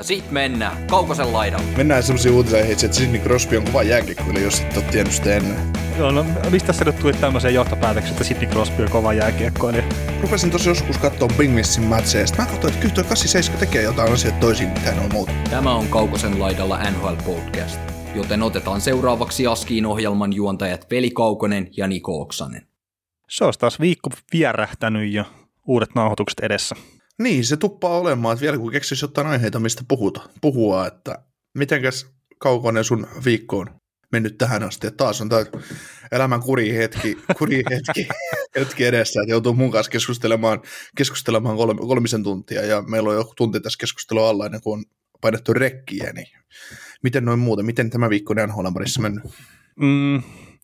Ja sit mennään Kaukosen laidalle. Mennään semmoisiin uutisiin, että Sidney Crosby on kova jääkiekkoilija, jos et ole tiennyt sitä ennen. Joo, no mistä sä nyt tuli tämmöiseen johtopäätökseen, että Sidney Crosby on kova jääkiekkoilija? Rupesin tosi joskus katsoa Penguinsin matseja, ja mä katsoin, että kyllä toi 87 tekee jotain asioita toisin mitä ne on muuta. Tämä on Kaukosen laidalla NHL Podcast, joten otetaan seuraavaksi Askiin ohjelman juontajat Veli Kaukonen ja Niko Oksanen. Se olisi taas viikko vierähtänyt ja uudet nauhoitukset edessä. Niin, se tuppaa olemaan, että vielä kun keksisi jotain aiheita, mistä puhuta, puhua, että mitenkäs kaukonen sun viikko on mennyt tähän asti, että taas on tämä elämän kuri hetki, kuri hetki, hetki edessä, että joutuu mun kanssa keskustelemaan, keskustelemaan kolme, kolmisen tuntia, ja meillä on joku tunti tässä keskustelua alla ennen kuin on painettu rekkiä, niin miten noin muuta, miten tämä viikko on nhl parissa mennyt? Mm,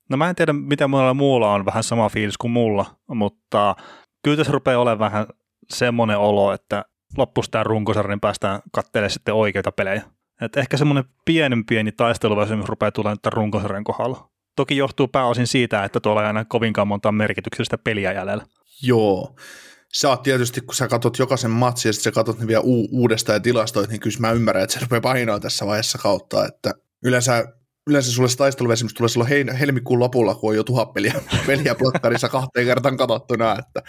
no mä en tiedä, mitä monella muulla on vähän sama fiilis kuin mulla, mutta kyllä tässä rupeaa olemaan vähän semmoinen olo, että loppuisi tämä runkosarja, niin päästään katselemaan sitten oikeita pelejä. Et ehkä semmoinen pienen pieni taisteluväsymys rupeaa tulemaan tämän runkosarjan kohdalla. Toki johtuu pääosin siitä, että tuolla ei aina kovinkaan monta merkityksellistä peliä jäljellä. Joo. Sä oot tietysti, kun sä katsot jokaisen matsin ja sitten sä katsot ne vielä u- uudestaan ja tilastoit, niin kyllä mä ymmärrän, että se rupeaa painoa tässä vaiheessa kautta, että yleensä yleensä sulle se taisteluvesimys tulee silloin hei, helmikuun lopulla, kun on jo tuhat peliä, peliä plakkarissa kahteen kertaan katsottuna, että,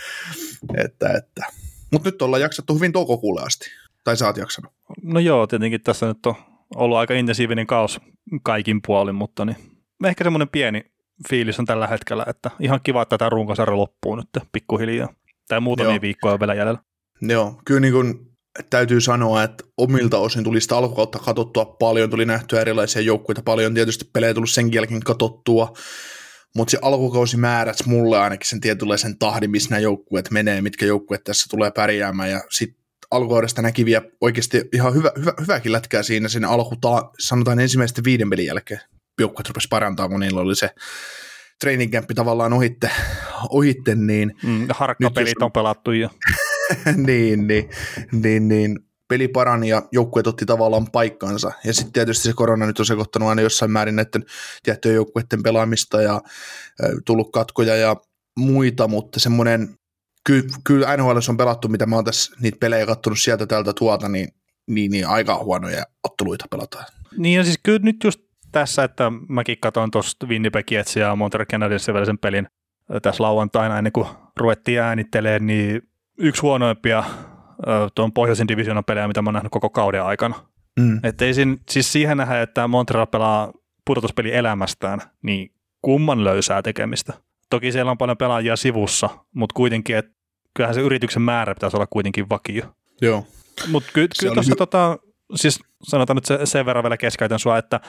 että, että. Mutta nyt ollaan jaksettu hyvin toukokuulle asti, tai sä oot jaksanut. No joo, tietenkin tässä nyt on ollut aika intensiivinen kaus kaikin puolin, mutta niin ehkä semmoinen pieni fiilis on tällä hetkellä, että ihan kiva, että tämä runkosarja loppuu nyt pikkuhiljaa. Tai muutamia Joo. viikkoja on vielä jäljellä. Joo, kyllä niin kuin täytyy sanoa, että omilta osin tuli sitä alkukautta katsottua paljon, tuli nähtyä erilaisia joukkueita paljon, tietysti pelejä tullut sen jälkeen katsottua, mutta se alkukausi määräsi mulle ainakin sen tietynlaisen tahdin, missä nämä joukkueet menee, mitkä joukkueet tässä tulee pärjäämään, ja sitten alkukaudesta näki vielä oikeasti ihan hyvä, hyvä, hyväkin lätkää siinä sen alkutaan, sanotaan ensimmäisten viiden pelin jälkeen. Joukkueet rupesi parantaa, kun niillä oli se training camp tavallaan ohitte, ohitte niin... Mm, harkkapelit jos... on pelattu jo. niin, niin, niin, niin, peli parani ja joukkueet otti tavallaan paikkansa. Ja sitten tietysti se korona nyt on sekoittanut aina jossain määrin näiden tiettyjen joukkueiden pelaamista ja tullut katkoja ja muita, mutta semmoinen, ky, kyllä NHL on pelattu, mitä mä oon tässä niitä pelejä katsonut sieltä täältä tuolta, niin, niin, niin aika huonoja otteluita pelataan. Niin ja siis kyllä nyt just tässä, että mäkin katsoin tuosta Winnipeg Jetsia ja Montreal Canadiensin välisen pelin tässä lauantaina ennen kuin ruvettiin äänittelemään, niin yksi huonoimpia tuon pohjoisen divisioonan pelejä, mitä mä oon nähnyt koko kauden aikana. Mm. Että ei siinä, siis siihen nähdä, että Montreal pelaa pudotuspeli elämästään, niin kumman löysää tekemistä. Toki siellä on paljon pelaajia sivussa, mutta kuitenkin, että kyllähän se yrityksen määrä pitäisi olla kuitenkin vakio. Joo. Mutta ky- kyllä tuossa, hy- tota, siis sanotaan nyt se, sen verran vielä keskeytän sua, että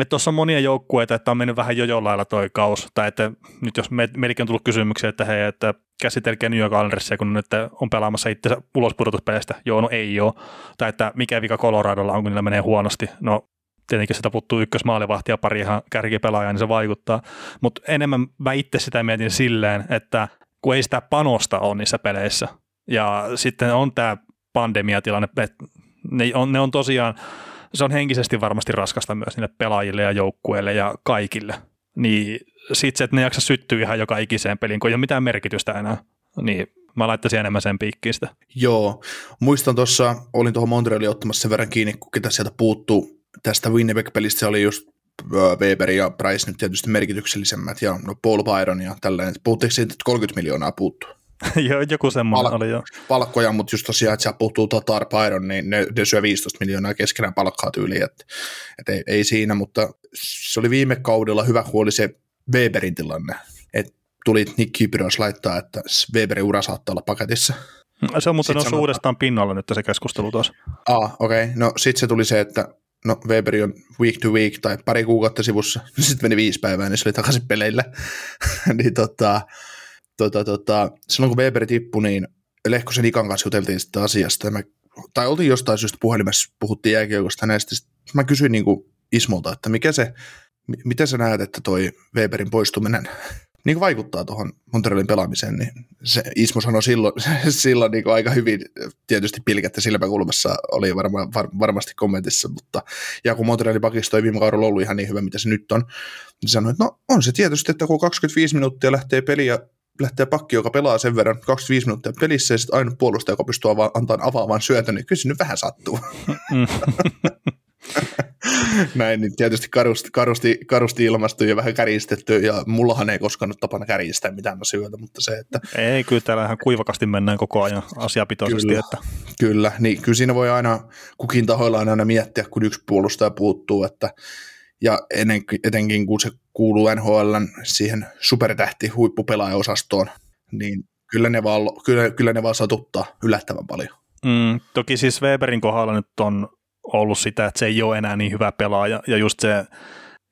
että tuossa on monia joukkueita, että on mennyt vähän jo jollailla toi kaus, tai että nyt jos me, meilläkin on tullut kysymyksiä, että hei, että käsitelkää New York Islandersia, kun nyt on pelaamassa itse ulos pudotuspeleistä. Joo, no ei ole. Tai että mikä vika Coloradolla on, kun niillä menee huonosti. No tietenkin sitä puuttuu ykkösmaalivahti ja pari ihan kärkipelaajaa, niin se vaikuttaa. Mutta enemmän mä itse sitä mietin silleen, että kun ei sitä panosta ole niissä peleissä, ja sitten on tämä pandemiatilanne, että ne on, ne on tosiaan, se on henkisesti varmasti raskasta myös niille pelaajille ja joukkueille ja kaikille. Niin sitten se, että ne jaksa syttyä ihan joka ikiseen peliin, kun ei ole mitään merkitystä enää, niin mä laittaisin enemmän sen piikkiin sitä. Joo, muistan tuossa, olin tuohon Montrealin ottamassa sen verran kiinni, kun ketä sieltä puuttuu tästä Winnipeg-pelistä, se oli just Weber ja Price nyt tietysti merkityksellisemmät, ja no Paul Byron ja tällainen. Puhuttiinko siitä, että 30 miljoonaa puuttuu? joo, joku semmoinen Pal- oli jo. Palkkoja, mutta just tosiaan, että siellä puuttuu Tatar Byron, niin ne, ne syö 15 miljoonaa keskenään palkkaa tyyliin, että et ei, ei, siinä, mutta se oli viime kaudella hyvä, kun oli se Weberin tilanne, että tuli Nick Kypros laittaa, että Weberin ura saattaa olla paketissa. Se on muuten noussut uudestaan pinnalla nyt se keskustelu tuossa. Ah, okei. Okay. No sitten se tuli se, että no Weberi on week to week tai pari kuukautta sivussa, sitten meni viisi päivää, niin se oli takaisin peleillä. niin tota, tota, tota, silloin kun Weber tippui, niin Lehkosen Ikan kanssa juteltiin sitä asiasta, mä, tai oltiin jostain syystä puhelimessa, puhuttiin jääkiekosta näistä, mä kysyin niin kuin Ismolta, että mikä se miten sä näet, että toi Weberin poistuminen niin vaikuttaa tuohon Montrealin pelaamiseen, niin se Ismo sanoi silloin, silloin niin aika hyvin, tietysti pilkättä silmäkulmassa oli varma, var, varmasti kommentissa, mutta ja kun Montrealin pakisto ei viime kaudella ollut ihan niin hyvä, mitä se nyt on, niin sanoi, että no on se tietysti, että kun 25 minuuttia lähtee peliä lähtee pakki, joka pelaa sen verran 25 minuuttia pelissä ja sitten ainut puolustaja, joka pystyy ava- antamaan avaavan syötön, niin kyllä se nyt vähän sattuu. Mm. Näin, niin tietysti karusti, karusti, karusti ilmastu ja vähän kärjistetty, ja mullahan ei koskaan ole tapana kärjistää mitään asioita, mutta se, että... Ei, kyllä täällä ihan kuivakasti mennään koko ajan asiapitoisesti. Kyllä, että... kyllä, niin kyllä siinä voi aina, kukin tahoilla aina miettiä, kun yksi puolustaja puuttuu, että ja etenkin kun se kuuluu NHL siihen supertähti huippupelaajaosastoon, niin kyllä ne vaan, kyllä, kyllä ne vaan satuttaa yllättävän paljon. Mm, toki siis Weberin kohdalla nyt on ollut sitä, että se ei ole enää niin hyvä pelaaja, ja just se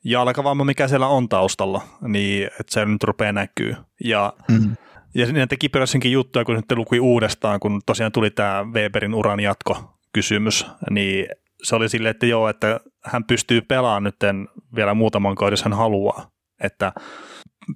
jalkavamma, mikä siellä on taustalla, niin että se nyt rupeaa näkyy. Ja, mm. ja ne teki Pörssinkin juttuja, kun nyt lukui uudestaan, kun tosiaan tuli tämä Weberin uran jatko kysymys, niin se oli silleen, että joo, että hän pystyy pelaamaan nyt vielä muutaman kauden, jos hän haluaa. Että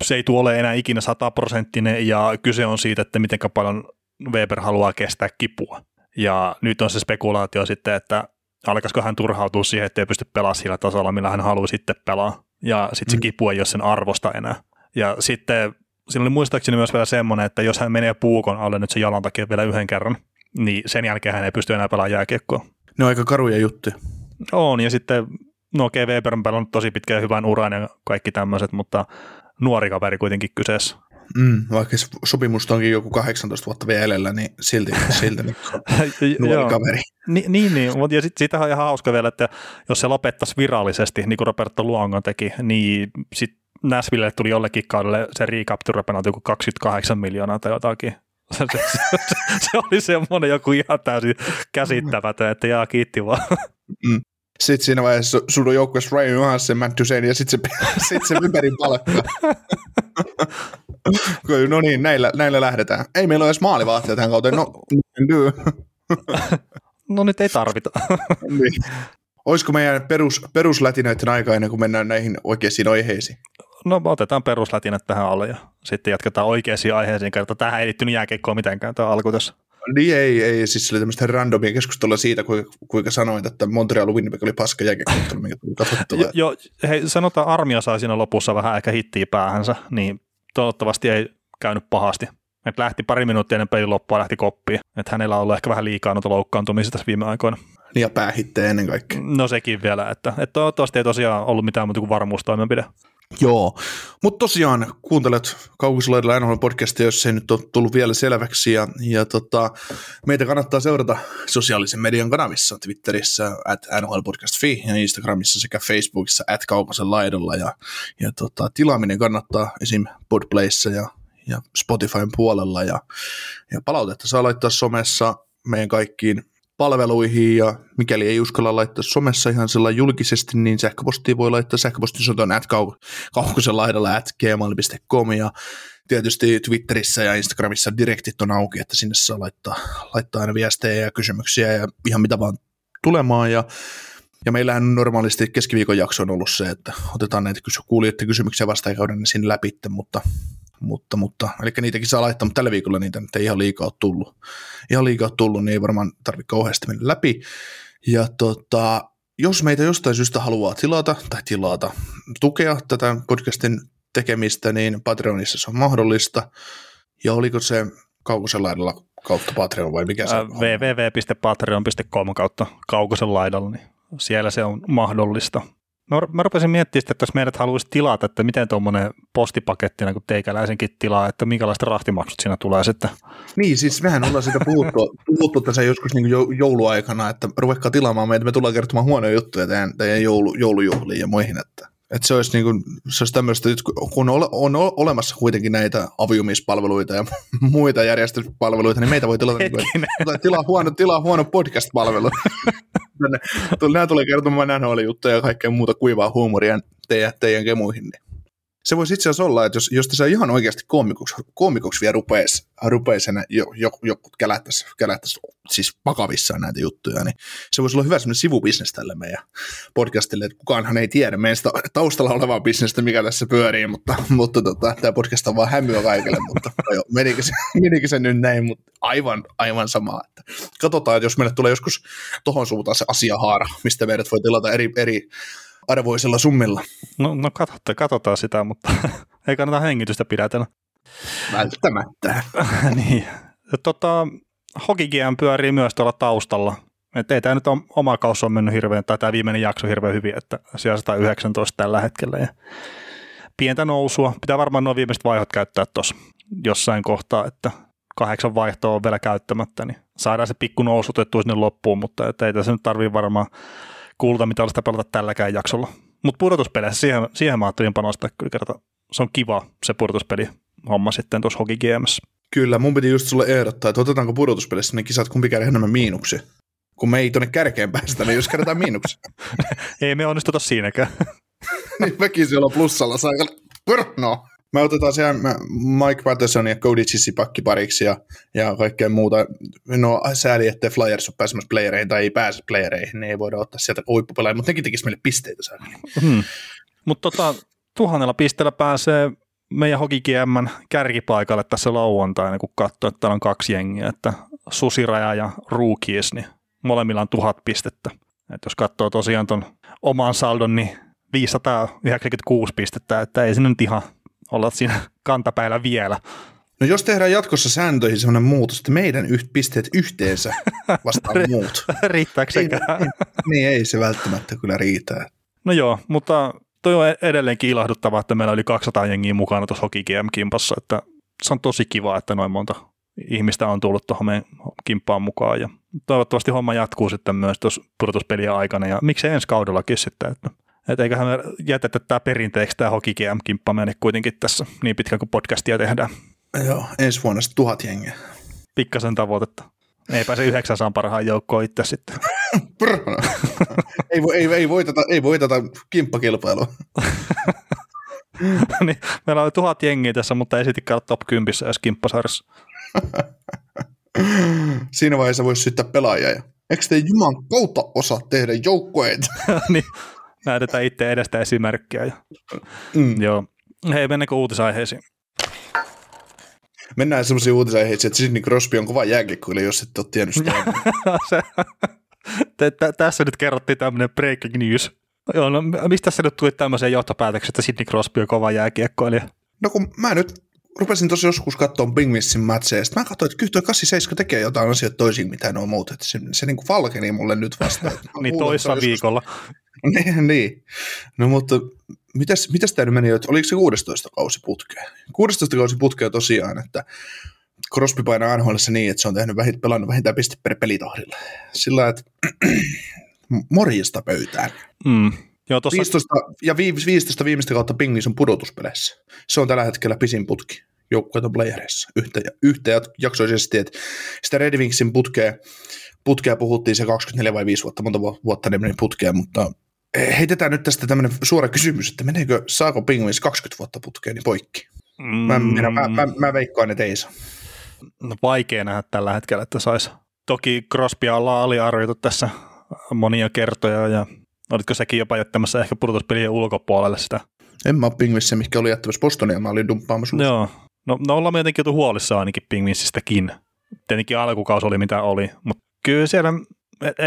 se ei tule enää ikinä sataprosenttinen ja kyse on siitä, että miten paljon Weber haluaa kestää kipua. Ja nyt on se spekulaatio sitten, että alkaisiko hän turhautua siihen, että ei pysty pelaamaan sillä tasolla, millä hän haluaa sitten pelaa. Ja sitten se mm. kipu ei ole sen arvosta enää. Ja sitten siinä oli muistaakseni myös vielä semmoinen, että jos hän menee puukon alle nyt sen jalan takia vielä yhden kerran, niin sen jälkeen hän ei pysty enää pelaamaan jääkiekkoa. Ne on aika karuja juttuja. On, ja sitten, no okei, okay, Weber on pelannut tosi pitkään hyvän uran ja kaikki tämmöiset, mutta nuori kaveri kuitenkin kyseessä. Mm, vaikka sopimusta onkin joku 18 vuotta vielä niin silti, silti niin nuori kaveri. Ni, niin, niin, mutta ja sitten siitä on ihan hauska vielä, että jos se lopettaisi virallisesti, niin kuin Roberto Luongon teki, niin sitten Näsville tuli jollekin kaudelle se recapture joku 28 miljoonaa tai jotakin. Se, se, se, oli semmoinen joku ihan täysin käsittämätön, että jaa kiitti vaan. Mm. Sitten siinä vaiheessa sun joukkueessa Ryan Johansson, Matt Duchesne ja sitten se, sit se Wyberin palkka. no niin, näillä, näillä lähdetään. Ei meillä ole edes maalivahtia tähän kauteen. No, no nyt ei tarvita. niin. Olisiko meidän perus, peruslätinöiden aika ennen kuin mennään näihin oikeisiin aiheisiin? No otetaan peruslätinät tähän alle ja sitten jatketaan oikeisiin aiheisiin, kerta tähän ei liittynyt jääkeikkoon mitenkään tämä alku tässä. Niin ei, ei, siis se oli tämmöistä randomia keskustelua siitä, kuinka, kuinka sanoit, että Montreal Winnipeg oli paska jääkiekkoottelu, mikä tuli katsottua. Jo, jo, hei, sanotaan armia sai siinä lopussa vähän ehkä hittiä päähänsä, niin toivottavasti ei käynyt pahasti. Et lähti pari minuuttia ennen pelin loppua lähti koppiin. Että hänellä on ollut ehkä vähän liikaa noita loukkaantumisia tässä viime aikoina. Niin ja päähittejä ennen kaikkea. No sekin vielä, että, että toivottavasti ei tosiaan ollut mitään muuta kuin varmuustoimenpide. Joo, mutta tosiaan kuuntelet Kaukosulaidella NHL podcastia, jos ei nyt ole tullut vielä selväksi. Ja, ja tota, meitä kannattaa seurata sosiaalisen median kanavissa, Twitterissä at NHL Podcast.fi ja Instagramissa sekä Facebookissa at Kaukosen laidalla. Ja, ja tota, tilaaminen kannattaa esim. Podplayssa ja, ja Spotifyn puolella. Ja, ja palautetta saa laittaa somessa meidän kaikkiin palveluihin ja mikäli ei uskalla laittaa somessa ihan sillä julkisesti, niin sähköpostia voi laittaa. Sähköpostisoton at kau- kaukosen laidalla at gmail.com ja tietysti Twitterissä ja Instagramissa direktit on auki, että sinne saa laittaa, laittaa aina viestejä ja kysymyksiä ja ihan mitä vaan tulemaan. Ja ja meillähän normaalisti keskiviikon jakso on ollut se, että otetaan näitä kuulijoiden kysymyksiä vastaan ja käydään ne sinne läpi, mutta mutta, mutta eli niitäkin saa laittaa, mutta tällä viikolla niitä nyt ei ihan liikaa ole tullut. Ihan liikaa tullut, niin ei varmaan tarvitse kauheasti mennä läpi. Ja tota, jos meitä jostain syystä haluaa tilata tai tilata, tukea tätä podcastin tekemistä, niin Patreonissa se on mahdollista. Ja oliko se kaukosen laidalla kautta Patreon vai mikä se on? www.patreon.com kautta kaukosen laidalla, niin siellä se on mahdollista. Mä, mä rupesin miettimään että jos meidät haluaisi tilata, että miten tuommoinen postipaketti niin teikäläisenkin tilaa, että minkälaiset rahtimaksut siinä tulee sitten. Niin, siis mehän ollaan sitä puhuttu, puhuttu tässä joskus niin jouluaikana, että ruvekaa tilaamaan meitä, me tullaan kertomaan huonoja juttuja teidän, teidän joulu, joulujuhliin ja muihin, että että se olisi, niin kuin, se olisi tämmöistä, kun on, olemassa kuitenkin näitä aviumispalveluita ja muita järjestyspalveluita, niin meitä voi tilata, niin kuin, tilaa, huono, tilaa huono podcast-palvelu. Nämä tulee kertomaan NHL-juttuja ja kaikkea muuta kuivaa huumoria teidän, teidän kemuihin. Niin se voisi itse asiassa olla, että jos, jos tässä ihan oikeasti koomikoksi, koomikoksi vielä rupeisi, rupeisi jo, jo, joku kälättäisi, kälättäisi siis pakavissaan näitä juttuja, niin se voisi olla hyvä semmoinen sivubisnes tälle meidän podcastille, että kukaanhan ei tiedä meidän taustalla olevaa bisnestä, mikä tässä pyörii, mutta, mutta tota, tämä podcast on vaan hämyä kaikille, mutta jo, menikö, se, menikö se nyt näin, mutta aivan, aivan sama. Että katsotaan, että jos meille tulee joskus tohon suuntaan se asiahaara, mistä meidät voi tilata eri, eri arvoisella summilla. No, no katsotte, katsotaan sitä, mutta ei kannata hengitystä pidätellä. Välttämättä. niin. Tota, Hokigien pyörii myös tuolla taustalla. Et ei tämä nyt on, oma kausi on mennyt hirveän, tai tämä viimeinen jakso hirveän hyvin, että siellä 119 tällä hetkellä. Ja pientä nousua. Pitää varmaan nuo viimeiset vaihot käyttää tuossa jossain kohtaa, että kahdeksan vaihtoa on vielä käyttämättä, niin saadaan se pikku nousutettua sinne loppuun, mutta ei tässä nyt tarvii varmaan sitä pelata tälläkään jaksolla. Mutta pudotuspeleissä, siihen, siihen mä ajattelin panostaa kyllä kerta. Se on kiva se pudotuspeli homma sitten tuossa Hockey GMS. Kyllä, mun piti just sulle ehdottaa, että otetaanko pudotuspelissä ne kisat kumpi käydä enemmän miinuksia. Kun me ei tuonne kärkeen päästä, niin jos käydään miinuksia. ei me onnistuta siinäkään. niin väkisin olla plussalla, saa no. Me otetaan siellä Mike Patterson ja Cody Chisipakki pariksi ja, ja kaikkea muuta. No sääli, että Flyers on pääsemässä playereihin tai ei pääse playereihin, niin ei voida ottaa sieltä huippupelaajia, mutta nekin tekisi meille pisteitä sääli. Hmm. Mutta tota, tuhannella pisteellä pääsee meidän Hokikiemmän kärkipaikalle tässä lauantaina, kun katsoo, että täällä on kaksi jengiä, että Susiraja ja Rookies, niin molemmilla on tuhat pistettä. Et jos katsoo tosiaan ton oman saldon, niin 596 pistettä, että ei se nyt ihan olla siinä kantapäillä vielä. No jos tehdään jatkossa sääntöihin sellainen muutos, että meidän yht pisteet yhteensä vastaan muut. Riittääkö sekään? Niin, niin, ei se välttämättä kyllä riitä. No joo, mutta toi on edelleenkin ilahduttavaa, että meillä oli 200 jengiä mukana tuossa Hockey GM-kimpassa, että se on tosi kiva, että noin monta ihmistä on tullut tuohon meidän kimppaan mukaan ja toivottavasti homma jatkuu sitten myös tuossa pudotuspelien aikana ja miksei ensi kaudellakin sitten, että että eiköhän me jätetä tämä perinteeksi tämä Hockey GM-kimppa mene kuitenkin tässä niin pitkään kuin podcastia tehdään. Joo, ensi vuonna sitten tuhat jengiä. Pikkasen tavoitetta. Ei pääse 900 parhaan joukkoon itse sitten. ei, ei, ei, voiteta, ei voiteta kimppakilpailua. niin, meillä on tuhat jengiä tässä, mutta ei siltikään top 10 edes kimppasarjassa. Siinä vaiheessa voisi syyttää pelaajia. Eikö te Juman kautta osaa tehdä joukkoeita? niin, näytetään itse edestä esimerkkiä. Ja, mm. Joo. Hei, mennäänkö uutisaiheisiin? Mennään semmoisiin uutisaiheisiin, että Sidney Crosby on kova jääkiekkoille, jos et ole tiennyt sitä. se, t- tässä nyt kerrottiin tämmöinen breaking news. Joo, no mistä se nyt tuli tämmöiseen johtopäätökseen, että Sidney Crosby on kova jääkiekkoilija? No kun mä nyt rupesin tosi joskus katsoa Pingvissin matseja, sitten mä katsoin, että kyllä tuo 87 tekee jotain asioita toisin, mitä ne on muut. Että se, se niin kuin valkeni mulle nyt vasta. niin toissa viikolla. niin, niin. No mutta mitäs, mitäs tämä nyt meni, että oliko se 16 kausi putkea? 16 kausi putkea tosiaan, että Crosby painaa NHL niin, että se on tehnyt vähint, pelannut vähintään piste per pelitahdilla. Sillä että morjista pöytään. Mm. Joo, tossa... 15, ja 15 viimeistä kautta Pingvis on pudotuspeleissä. Se on tällä hetkellä pisin putki joukkueita playerissa yhtä, yhtä jaksoisesti, että sitä Red Wingsin putkea, putkea puhuttiin se 24 vai 5 vuotta, monta vuotta ne meni putkea, mutta heitetään nyt tästä tämmöinen suora kysymys, että meneekö, saako Penguins 20 vuotta putkeen niin poikki? Mm. Mä, minä, mä, mä, mä veikkaan, että ei saa. No vaikea nähdä tällä hetkellä, että saisi. Toki Crosbya ollaan aliarvioitu tässä monia kertoja ja olitko sekin jopa jättämässä ehkä pudotuspelien ulkopuolelle sitä? En mä ole Pingvissä, mikä oli jättämässä Bostonia, mä olin dumppaamassa. Joo, no, no ollaan jotenkin oltu huolissa ainakin Pingvinsistäkin. Tietenkin alkukausi oli mitä oli, mutta kyllä siellä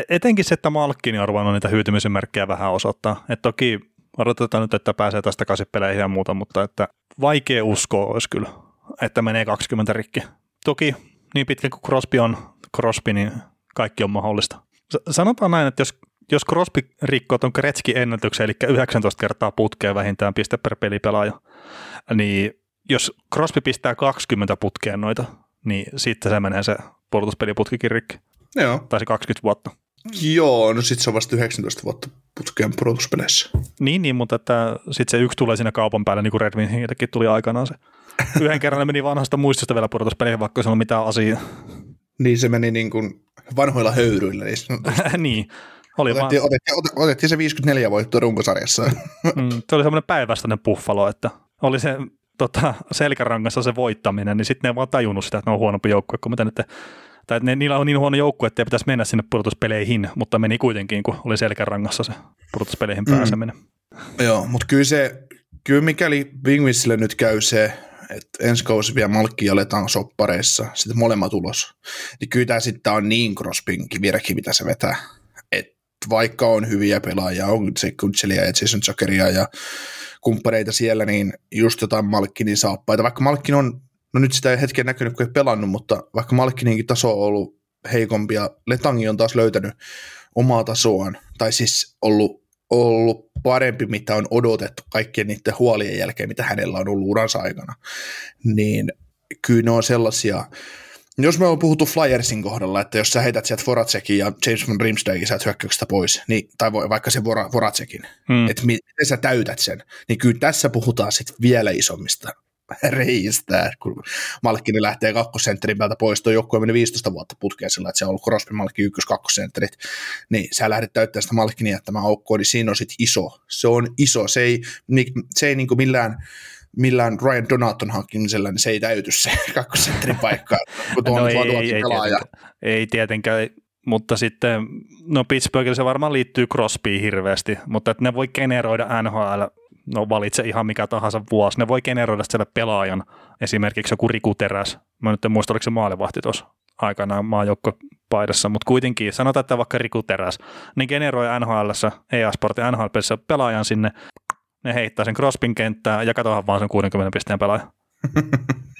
etenkin se, että Malkkini on ruvennut niitä hyytymisen merkkejä vähän osoittaa. Et toki odotetaan nyt, että pääsee tästä takaisin peleihin ja muuta, mutta että vaikea uskoa olisi kyllä, että menee 20 rikki. Toki niin pitkä kuin Crosby on Crosby, niin kaikki on mahdollista. Sanotaan näin, että jos, jos Crosby rikkoo tuon Kretski ennätyksen, eli 19 kertaa putkeen vähintään piste per pelipelaaja, niin jos Crosby pistää 20 putkeen noita, niin sitten se menee se puolustuspeliputkikin rikki. Joo. Tai se 20 vuotta. Joo, no sitten se on vasta 19 vuotta putkeen pudotuspeleissä. Niin, niin, mutta että sitten se yksi tulee siinä kaupan päälle, niin kuin Red Wingillekin tuli aikanaan se. Yhden kerran ne meni vanhasta muistosta vielä pudotuspeleihin, vaikka se on mitään asiaa. Niin se meni niin kuin vanhoilla höyryillä. Niin, niin. Oli otettiin, vaan... otettiin, otettiin, se 54 voittoa runkosarjassa. mm, se oli semmoinen päinvastainen buffalo, että oli se tota, selkärangassa se voittaminen, niin sitten ne ei vaan tajunnut sitä, että ne on huonompi joukkue kuin mitä nyt tai että ne, niillä on niin huono joukkue, että ei pitäisi mennä sinne pudotuspeleihin, mutta meni kuitenkin, kun oli selkärangassa se pudotuspeleihin mm. pääseminen. Joo, mutta kyllä se, kyllä mikäli Wingwissille nyt käy se, että ensi kausi vielä malkki aletaan soppareissa, sitten molemmat ulos, niin kyllä tämä sitten on niin crosspinkin virki, mitä se vetää. Et vaikka on hyviä pelaajia, on se Kutselia ja Jason Zuckeria ja kumppaneita siellä, niin just jotain Malkkinin saappaita, vaikka Malkkin on, no nyt sitä ei hetken näkynyt, kun ei pelannut, mutta vaikka Malkkininkin taso on ollut heikompi ja Letangi on taas löytänyt omaa tasoaan, tai siis ollut, ollut parempi, mitä on odotettu kaikkien niiden huolien jälkeen, mitä hänellä on ollut uransa aikana, niin kyllä ne on sellaisia, jos me on puhuttu Flyersin kohdalla, että jos sä heität sieltä Voracekin ja James von Rimsdagin sieltä hyökkäyksestä pois, niin, tai voi, vaikka se Voracekin, hmm. että miten sä täytät sen, niin kyllä tässä puhutaan sitten vielä isommista reistä, kun Malkkini lähtee kakkosentterin päältä pois, tuo joukkue meni 15 vuotta putkeen sillä, että se on ollut Crosby, Malkki ykkös kakkosentterit, niin sä lähdet täyttämään sitä Malkkini jättämään aukkoa, niin siinä on sitten iso, se on iso, se ei, se ei niin millään, millään Ryan Donaton hankkimisella, niin se ei täyty se kakkosentterin paikka, kun tuo no on ei, ei, ei, tietenkään, ei tietenkään, mutta sitten, no Pittsburghilla se varmaan liittyy Crosbyin hirveästi, mutta että ne voi generoida NHL, no valitse ihan mikä tahansa vuosi, ne voi generoida siellä pelaajan, esimerkiksi joku Riku Teräs, mä nyt en muista, oliko se maalivahti tuossa aikanaan maajoukko paidassa, mutta kuitenkin sanotaan, että vaikka Riku Teräs, niin generoi NHL, EA Sportin NHL pelaajan sinne, ne heittää sen Crospin kenttään ja katsotaan vaan sen 60 pisteen pelaaja.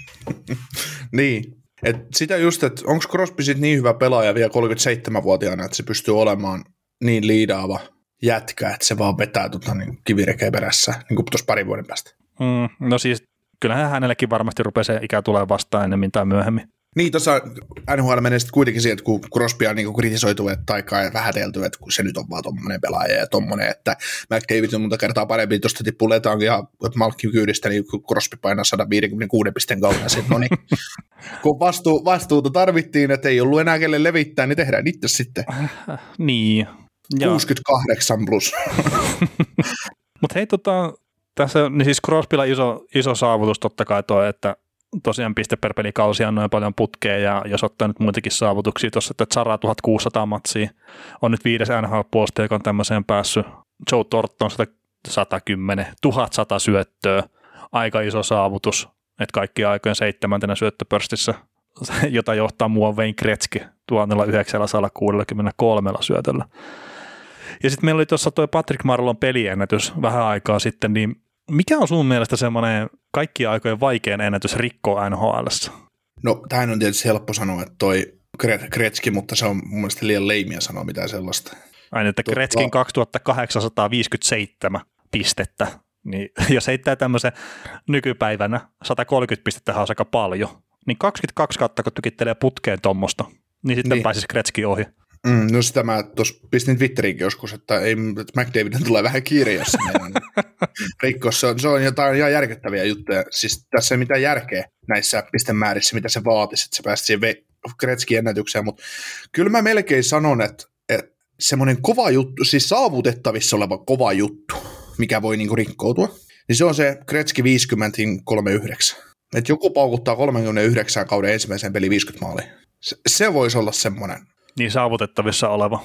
niin, et sitä just, että onko Crosby sit niin hyvä pelaaja vielä 37-vuotiaana, että se pystyy olemaan niin liidaava jätkä, että se vaan vetää tota, niin kivirekeen perässä niin kuin tuossa parin vuoden päästä. Mm, no siis kyllähän hänellekin varmasti rupeaa se ikä tulee vastaan ennemmin tai myöhemmin. Niin, tuossa NHL menee sitten kuitenkin siihen, että kun Crosby on niin kritisoitu tai vähätelty, että kun se nyt on vaan tuommoinen pelaaja ja tuommoinen, että McDavid on monta kertaa parempi, tuosta tippuu letaankin ja Malkki kyydistä, niin kun Crosby painaa 156 pisteen kautta, sitten no niin, kun vastuu, vastuuta tarvittiin, että ei ollut enää kelle levittää, niin tehdään itse sitten. niin. 68 plus. Mutta hei, tota, tässä niin siis Crosbylla iso, iso saavutus totta kai tuo, että tosiaan piste per pelikausi on noin paljon putkea ja jos ottaa nyt muitakin saavutuksia tuossa, että Zara 1600 matsia on nyt viides nhl puolesta joka on tämmöiseen päässyt. Joe Torton 110, 1100 syöttöä, aika iso saavutus, että kaikki aikojen seitsemäntenä syöttöpörstissä, jota johtaa mua Wayne Gretzky 1963 syötöllä. Ja sitten meillä oli tuossa tuo Patrick Marlon peliennätys vähän aikaa sitten, niin mikä on sun mielestä semmoinen kaikki aikojen vaikein ennätys rikkoa NHL? No, tähän on tietysti helppo sanoa, että toi Kretski, mutta se on mun mielestä liian leimiä sanoa mitään sellaista. Aina, että Kretskin 2857 pistettä, niin jos heittää tämmöisen nykypäivänä 130 pistettä on aika paljon, niin 22 kautta kun tykittelee putkeen tuommoista, niin sitten niin. pääsisi Kretski ohi. Mm, no sitä mä tuossa pistin Twitteriinkin joskus, että, ei, että McDavid tulee vähän kiire, jos se rikkos. Se on, se on jotain ihan järkyttäviä juttuja. Siis tässä ei mitään järkeä näissä pistemäärissä, mitä se vaatisi, että se pääsi siihen Gretzkin ennätykseen, mutta kyllä mä melkein sanon, että, että semmoinen kova juttu, siis saavutettavissa oleva kova juttu, mikä voi niinku rikkoutua, niin se on se Gretzki 50 39. Että joku paukuttaa 39 kauden ensimmäisen peli 50 maalia. Se, se voisi olla semmoinen niin saavutettavissa oleva.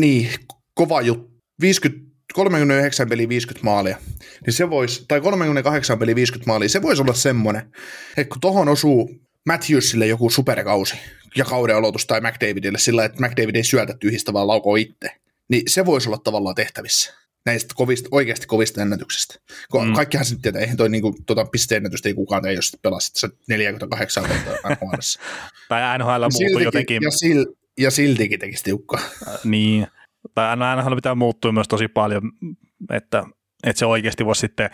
Niin, kova juttu. 50, 39 peli 50 maalia, niin se voisi, tai 38 peli 50 maalia, se voisi olla semmoinen, että kun tohon osuu Matthewsille joku superkausi ja kauden aloitus tai McDavidille sillä, että McDavid ei syötä tyhjistä, vaan laukoo itse, niin se voisi olla tavallaan tehtävissä näistä kovista, oikeasti kovista ennätyksistä. Mm. Kaikkihan sitten tietää, eihän toi niinku, tota pisteennätystä ei kukaan tee, jos pelasit 48 vuotta NHL. tai NHL muuttui jotenkin. Ja, sil, ja siltikin tekisi tiukkaa. Niin, tai aina pitää muuttua myös tosi paljon, että, että se oikeasti voisi sitten,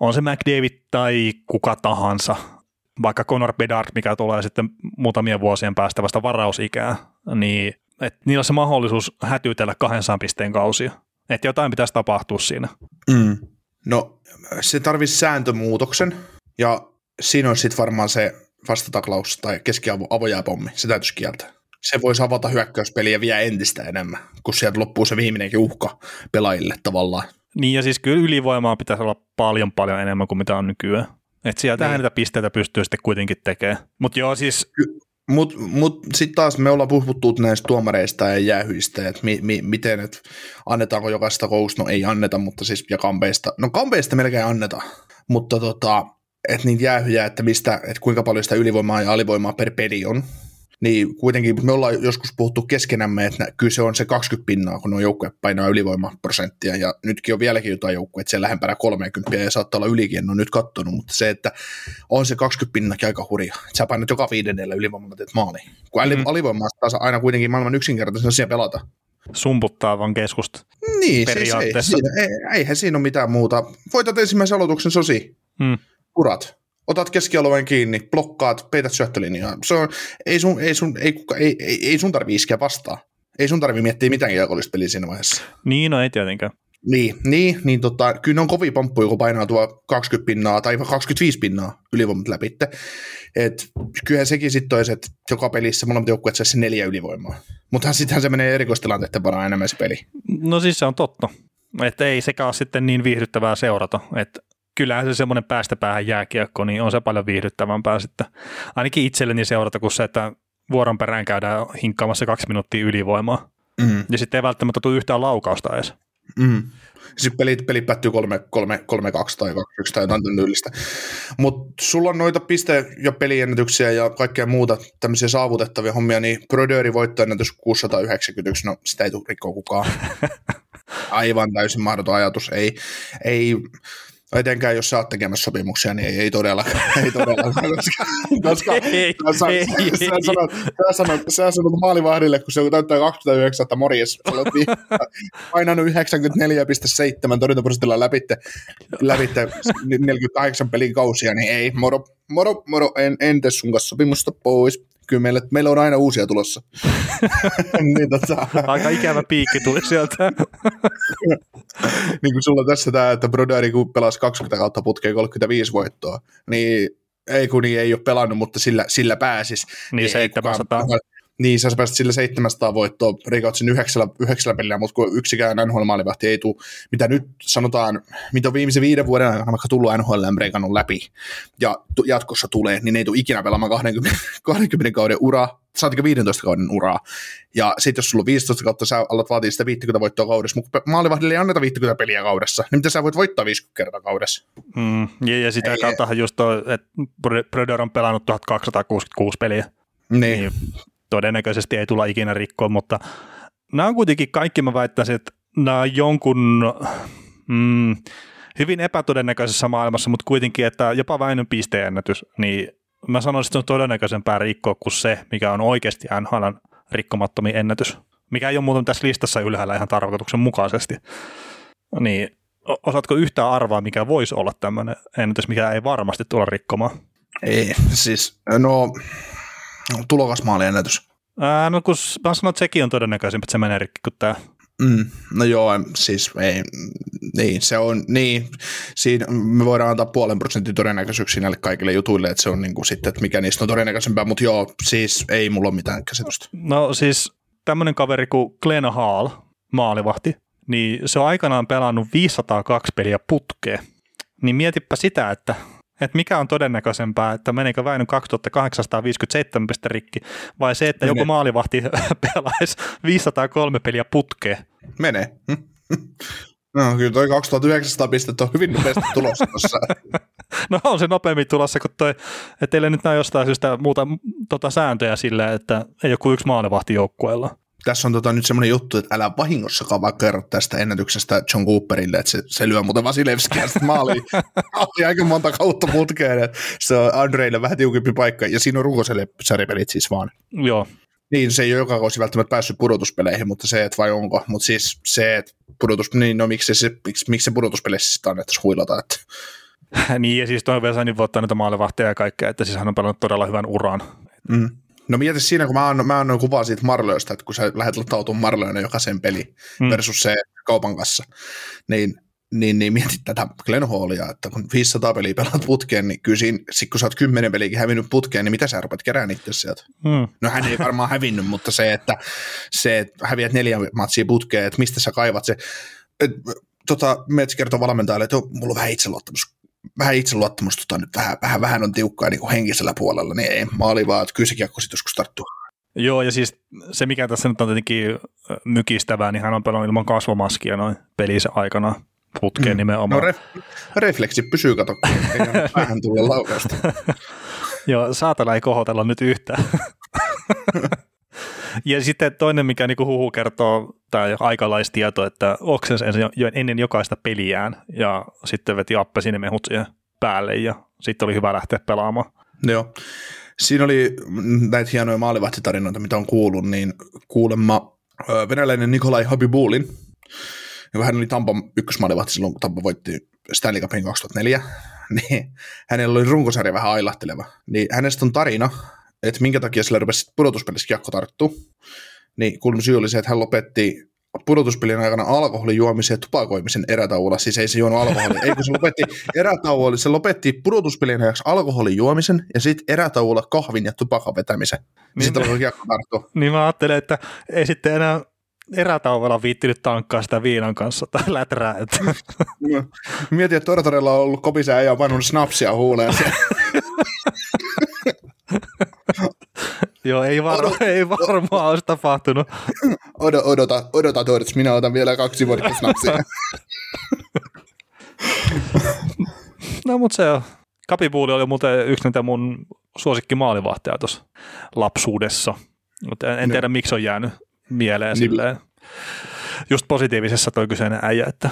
on se McDavid tai kuka tahansa, vaikka Conor Bedard, mikä tulee sitten muutamien vuosien päästä vasta varausikää, niin että niillä on se mahdollisuus hätyytellä 200 pisteen kausia. Että jotain pitäisi tapahtua siinä. Mm. No, se tarvitsisi sääntömuutoksen, ja siinä on sitten varmaan se vastataklaus tai keskiavojääpommi, se täytyisi kieltää se voisi avata hyökkäyspeliä vielä entistä enemmän, kun sieltä loppuu se viimeinenkin uhka pelaajille tavallaan. Niin ja siis kyllä ylivoimaa pitäisi olla paljon paljon enemmän kuin mitä on nykyään. Että sieltä niin. niitä pisteitä pystyy sitten kuitenkin tekemään. Mutta joo siis... Mutta mut sitten taas me ollaan puhuttu näistä tuomareista ja jäähyistä, että mi, mi, miten, että annetaanko jokaista kousta, no ei anneta, mutta siis ja kampeista, no kampeista melkein anneta, mutta tota, että niitä jäähyjä, että, mistä, että kuinka paljon sitä ylivoimaa ja alivoimaa per peli on, niin kuitenkin me ollaan joskus puhuttu keskenämme, että kyllä se on se 20 pinnaa, kun on joukkue painaa ylivoimaprosenttia, ja nytkin on vieläkin jotain joukkueet, että se lähempänä 30 ja saattaa olla ylikin, en ole nyt kattonut, mutta se, että on se 20 pinnakin aika hurja, että sä painat joka viidennellä ylivoimalla teet maali. Kun mm. alivoimaa taas aina kuitenkin maailman yksinkertaisen asia pelata. Sumputtaavan keskusta. Niin, periaatteessa. Siis ei, ei, eihän siinä ole mitään muuta. Voitat ensimmäisen aloituksen sosi. Hmm. Urat otat keskialueen kiinni, blokkaat, peität syöttölinjaa. Se on, ei sun, ei sun, ei, ei, ei, ei sun tarvi iskeä vastaan. Ei sun tarvi miettiä mitään kiekollista peliä siinä vaiheessa. Niin, no ei tietenkään. Niin, niin, niin tota, kyllä ne on kovin pomppuja, kun painaa tuo 20 pinnaa tai 25 pinnaa ylivoimat läpi. Et kyllähän sekin sitten olisi, että joka pelissä molemmat joukkueet saisi neljä ylivoimaa. Mutta sittenhän se menee erikoistilanteiden varaan enemmän se peli. No siis se on totta. Että ei sekä ole sitten niin viihdyttävää seurata. Että kyllähän se semmoinen päästä päähän jääkiekko, niin on se paljon viihdyttävämpää sitten. Ainakin itselleni seurata kuin se, että vuoron perään käydään hinkkaamassa kaksi minuuttia ylivoimaa. Mm. Ja sitten ei välttämättä tule yhtään laukausta edes. Mm. Sitten pelit, pelit päättyy 3-2 tai 2-1 tai jotain tyylistä. Mutta sulla on noita piste- ja peliennätyksiä ja kaikkea muuta tämmöisiä saavutettavia hommia, niin Broderi voittoennätys 691, no sitä ei tule rikkoa kukaan. Aivan täysin mahdoton ajatus. Ei, ei, Etenkään jos sä oot tekemässä sopimuksia, niin ei, ei todellakaan. Ei todellakaan koska, koska ei, sä, ei, sä, ei, sä, sanot, sä, sanot, sä sanot maalivahdille, kun se täyttää 29, että morjes, olet painanut 94,7 torjuntaprosentilla läpitte, läpitte 48 pelin kausia, niin ei, moro, moro, moro, en, en tee sun kanssa sopimusta pois kyllä meillä, meillä on aina uusia tulossa. niin, tota... Aika ikävä piikki tuli sieltä. niin kuin sulla tässä tämä, että Broderi kun pelasi 20 kautta putkeen 35 voittoa, niin ei kun niin ei ole pelannut, mutta sillä, sillä pääsis. Niin 700. Kukaan, niin, sä pääsit sille 700 voittoa, rikot sen yhdeksällä, yhdeksällä pelillä, mutta kun yksikään NHL-maalivahti ei tule, mitä nyt sanotaan, mitä on viimeisen viiden vuoden aikana vaikka tullut NHL breikannut läpi ja jatkossa tulee, niin ne ei tule ikinä pelaamaan 20, 20 kauden uraa, saatika 15 kauden uraa. Ja sitten jos sulla on 15 kautta, sä alat vaatia sitä 50 voittoa kaudessa, mutta maalivahdille ei anneta 50 peliä kaudessa, niin mitä sä voit voittaa 50 kertaa kaudessa? Mm, ja, ja sitä kautta just toi, että Brodeur on pelannut 1266 peliä. Niin. niin todennäköisesti ei tulla ikinä rikkoa, mutta nämä on kuitenkin kaikki, mä väittäisin, että nämä on jonkun mm, hyvin epätodennäköisessä maailmassa, mutta kuitenkin, että jopa Väinön pisteennätys, niin mä sanoisin, että se on todennäköisempää rikkoa kuin se, mikä on oikeasti NHLn rikkomattomin ennätys, mikä ei ole muuten tässä listassa ylhäällä ihan tarkoituksen mukaisesti. Niin osaatko yhtään arvaa, mikä voisi olla tämmöinen ennätys, mikä ei varmasti tulla rikkomaan? Ei, siis no tulokasmaaliennätys. Ää, no kun mä sanon, että sekin on todennäköisempi, että se menee rikki kuin tämä. Mm, no joo, siis ei, niin, se on, niin, siinä me voidaan antaa puolen prosentin todennäköisyyksiä näille kaikille jutuille, että se on niin kuin sitten, että mikä niistä on todennäköisempää, mutta joo, siis ei mulla ole mitään käsitystä. No siis tämmöinen kaveri kuin Glenn Hall, maalivahti, niin se on aikanaan pelannut 502 peliä putkeen. Niin mietipä sitä, että että mikä on todennäköisempää, että meneekö Väinön 2857 piste rikki, vai se, että Mene. joku maalivahti pelaisi 503 peliä putkeen? Menee. No kyllä toi 2900 pistettä on hyvin nopeasti tulossa tuossa. no on se nopeammin tulossa, kun toi, että teille nyt näy jostain syystä muuta tota sääntöjä sille, että ei kuin yksi maalivahti joukkueella tässä on tota nyt semmoinen juttu, että älä vahingossakaan vaan kerro tästä ennätyksestä John Cooperille, että se, se lyö muuten Vasilevskia sitten maaliin. maaliin aika monta kautta putkeen, että se on Andreille vähän tiukempi paikka, ja siinä on rukoselle sarjapelit siis vaan. Joo. Niin, se ei ole joka kausi välttämättä päässyt pudotuspeleihin, mutta se, että vai onko. Mutta siis se, että pudotus, niin no miksi se, miksi, miksi se pudotuspeleissä sitten annettaisiin huilata, että niin, ja siis toi Vesanin voittaa näitä maalevahtia ja kaikkea, että siis hän on pelannut todella hyvän uran. Mm. No mieti siinä, kun mä annoin, mä annoin kuvaa siitä Marlöistä, että kun sä lähdet latautumaan Marlöönä jokaisen peli mm. versus se kaupan kanssa, niin, niin, niin mieti tätä Glenn Hallia, että kun 500 peliä pelaat putkeen, niin kyllä siinä, sit kun sä oot 10 peliäkin hävinnyt putkeen, niin mitä sä rupeat kerään itse sieltä? Mm. No hän ei varmaan hävinnyt, mutta se, että, se, että häviät neljä matsia putkeen, että mistä sä kaivat se, et, tota, Mets kertoi valmentajalle, että mulla on vähän itseluottamus, vähän itseluottamus tota, nyt vähän, vähän, vähän on tiukkaa niin kuin henkisellä puolella, niin ei, maali vaan, että kyllä se kiekko sitten joskus tarttuu. Joo, ja siis se, mikä tässä nyt on tietenkin mykistävää, niin hän on pelannut ilman kasvomaskia noin pelissä aikana putkeen mm. nimenomaan. No ref, refleksi pysyy, kato, vähän tulla laukausta. Joo, saatana ei kohotella nyt yhtään. ja sitten toinen, mikä niin huhu kertoo, tämä aikalaistieto, että oksensi ennen jokaista peliään ja sitten veti appesiinimehut siihen päälle ja sitten oli hyvä lähteä pelaamaan. Joo. Siinä oli näitä hienoja maalivahtitarinoita, mitä on kuullut, niin kuulemma venäläinen Nikolai Habibulin, joka hän oli Tampan ykkösmaalivahti silloin, kun Tampa voitti Stanley Cupin 2004, niin hänellä oli runkosarja vähän ailahteleva. Niin hänestä on tarina, että minkä takia sillä rupesi pudotuspelissä kiekko tarttuu. Niin kuulemma syy oli se, että hän lopetti pudotuspelin aikana alkoholin juomisen ja tupakoimisen erätauolla, siis ei se juonut alkoholia, ei kun se lopetti erätauolla, se lopetti pudotuspelin ajaksi alkoholin juomisen ja sitten erätauolla kahvin ja tupakan vetämisen. Niin, sitten alkoi kiekko tarttua. Niin mä ajattelen, että ei sitten enää erätauolla viittinyt tankkaa sitä viinan kanssa tai läträä. Että. Mietin, että Tortorella on ollut kopisa ja pannut snapsia huuleen. Joo, ei, var- Odot, ei varmaan olisi tapahtunut. Odota, odota, odota Torts, minä otan vielä kaksi vuotta snapsia. no mutta se on. Kapipuuli oli muuten yksi niitä mun suosikki maalivahteja tuossa lapsuudessa. Mutta en, en tiedä, miksi on jäänyt mieleen niin. silleen. Just positiivisessa toi kyseinen äijä, että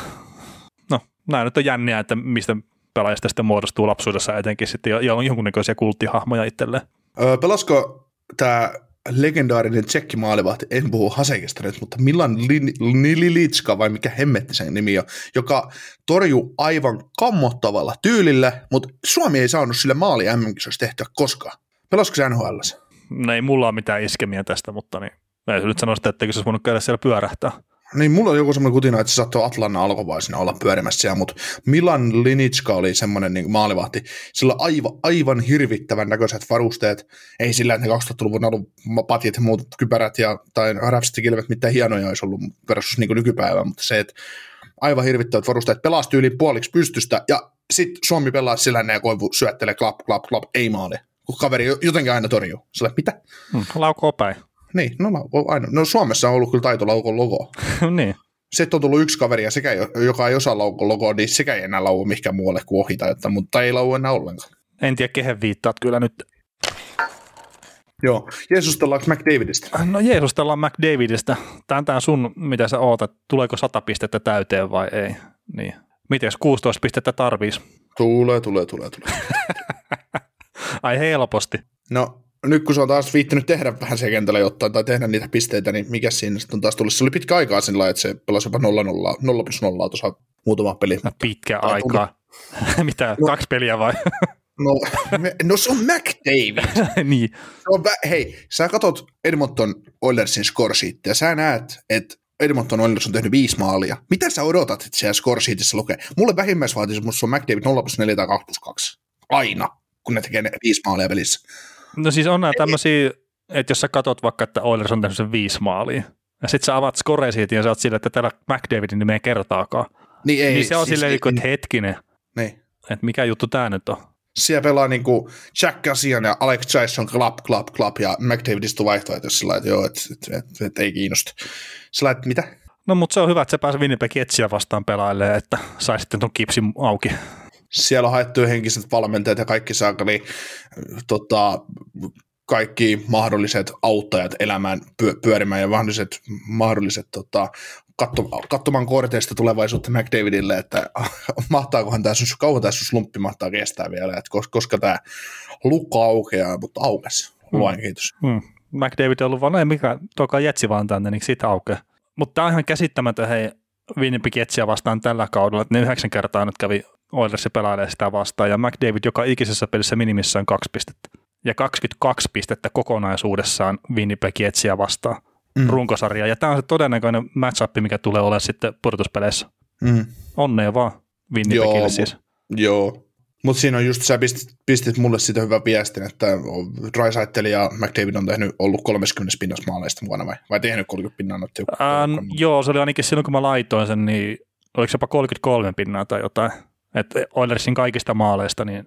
no, nämä nyt on jänniä, että mistä pelaajista sitten muodostuu lapsuudessa etenkin sitten, jonkunnäköisiä kulttihahmoja itselleen. Öö, pelasko tämä legendaarinen tsekki maalivahti, en puhu Hasekista nyt, mutta Milan Nililitska vai mikä hemmetti sen nimi on, joka torjuu aivan kammottavalla tyylillä, mutta Suomi ei saanut sille maali mm tehtyä koskaan. Pelasko se NHL? No ei mulla ole mitään iskemiä tästä, mutta niin, mä nyt sano sitä, etteikö se olisi voinut käydä siellä pyörähtää. Niin, mulla on joku semmoinen kutina, että se saattoi Atlanna alkuvaisina olla pyörimässä siellä, mutta Milan Linitska oli semmoinen niin maalivahti. Sillä aivan, aivan hirvittävän näköiset varusteet. Ei sillä, että ne 2000-luvun alun patjat ja muut kypärät ja, tai räpstikilvet mitään hienoja olisi ollut versus niin nykypäivä, mutta se, että aivan hirvittävät varusteet pelasti yli puoliksi pystystä ja sitten Suomi pelaa sillä ja koivu syöttelee klap, klap, klap, ei maali. Kun kaveri jotenkin aina torjuu. Sillä mitä? Hmm, laukoo päin. Niin, no, aina. no Suomessa on ollut kyllä taitolaukon logo. niin. Sitten on tullut yksi kaveri, ja sekä, joka ei osaa laukon logoa, niin sekä ei enää laua mihinkään muualle kuin ohita, että, mutta ei laua enää ollenkaan. En tiedä, kehen viittaat kyllä nyt. Joo, jeesustellaan McDavidistä? No jeesustellaan McDavidistä. Tämä on tämä sun, mitä sä ootat, tuleeko 100 pistettä täyteen vai ei. Niin. Miten 16 pistettä tarvisi? Tulee, tulee, tulee, tulee. Ai helposti. No nyt kun se on taas viittinyt tehdä vähän se kentällä jotain tai tehdä niitä pisteitä, niin mikä siinä sitten on taas tullut? Se oli pitkä aikaa sillä että se pelasi jopa 0 0 0 plus 0 tuossa muutama peli. No, pitkä aikaa. Mitä, no, kaksi peliä vai? no, me, no se on McDavid. niin. On vä- hei, sä katot Edmonton Oilersin score ja sä näet, että Edmonton Oilers on tehnyt viisi maalia. Mitä sä odotat, että siellä score lukee? Mulle vähimmäisvaatimus on McDavid 0 plus 4 tai 2 plus 2. Aina, kun ne tekee ne viisi maalia pelissä. No siis on nämä tämmöisiä, että jos sä katot vaikka, että Oilers on tehnyt sen viisi maalia, ja sitten sä avaat score siitä ja sä oot sillä, että täällä McDavidin nimeä kertaakaan. Niin, ei, niin se on siis silleen, niin, että hetkinen, niin. että mikä juttu tämä nyt on. Siellä pelaa niin kuin Jack Cassian ja Alex Jason klap, klap, klap, ja McDavid istuu vaihtoehtoissa sillä että joo, että et, et, et, ei kiinnosta. Sillä että mitä? No mutta se on hyvä, että se pääsee Winnipeg Jetsiä vastaan pelailemaan, että sai sitten tuon kipsin auki siellä on haettu henkiset valmentajat ja kaikki saakeli tota, kaikki mahdolliset auttajat elämään pyörimään ja mahdolliset, mahdolliset tota, katsomaan korteista tulevaisuutta McDavidille, että mahtaakohan tämä, kauan tässä slumppi mahtaa kestää vielä, että koska tämä lukko aukeaa, mutta aukesi. Luen mm. kiitos. Mm. McDavid on ollut vaan, no ei mikä, toka jetsi vaan tänne, niin siitä aukeaa. Mutta tämä on ihan käsittämätön, hei, Winnipeg Jetsiä vastaan tällä kaudella, että ne yhdeksän kertaa nyt kävi Oilers pelailee sitä vastaan, ja McDavid joka ikisessä pelissä minimissään kaksi pistettä. Ja 22 pistettä kokonaisuudessaan Winnipeg Jetsiä vastaan mm. runkosarja. Ja tämä on se todennäköinen matchup, mikä tulee olemaan sitten pudotuspeleissä. Mm. Onnea vaan Winnipegille joo, siis. Joo, mutta siinä on just, sä pistit, pistit mulle sitä hyvä viestin, että Drysaitel ja McDavid on tehnyt, ollut 30 pinnassa maaleista mukana vai, vai tehnyt 30 pinnan? Ähm, joo, se oli ainakin silloin, kun mä laitoin sen, niin oliko se jopa 33 pinnaa tai jotain. Että Oilersin kaikista maaleista niin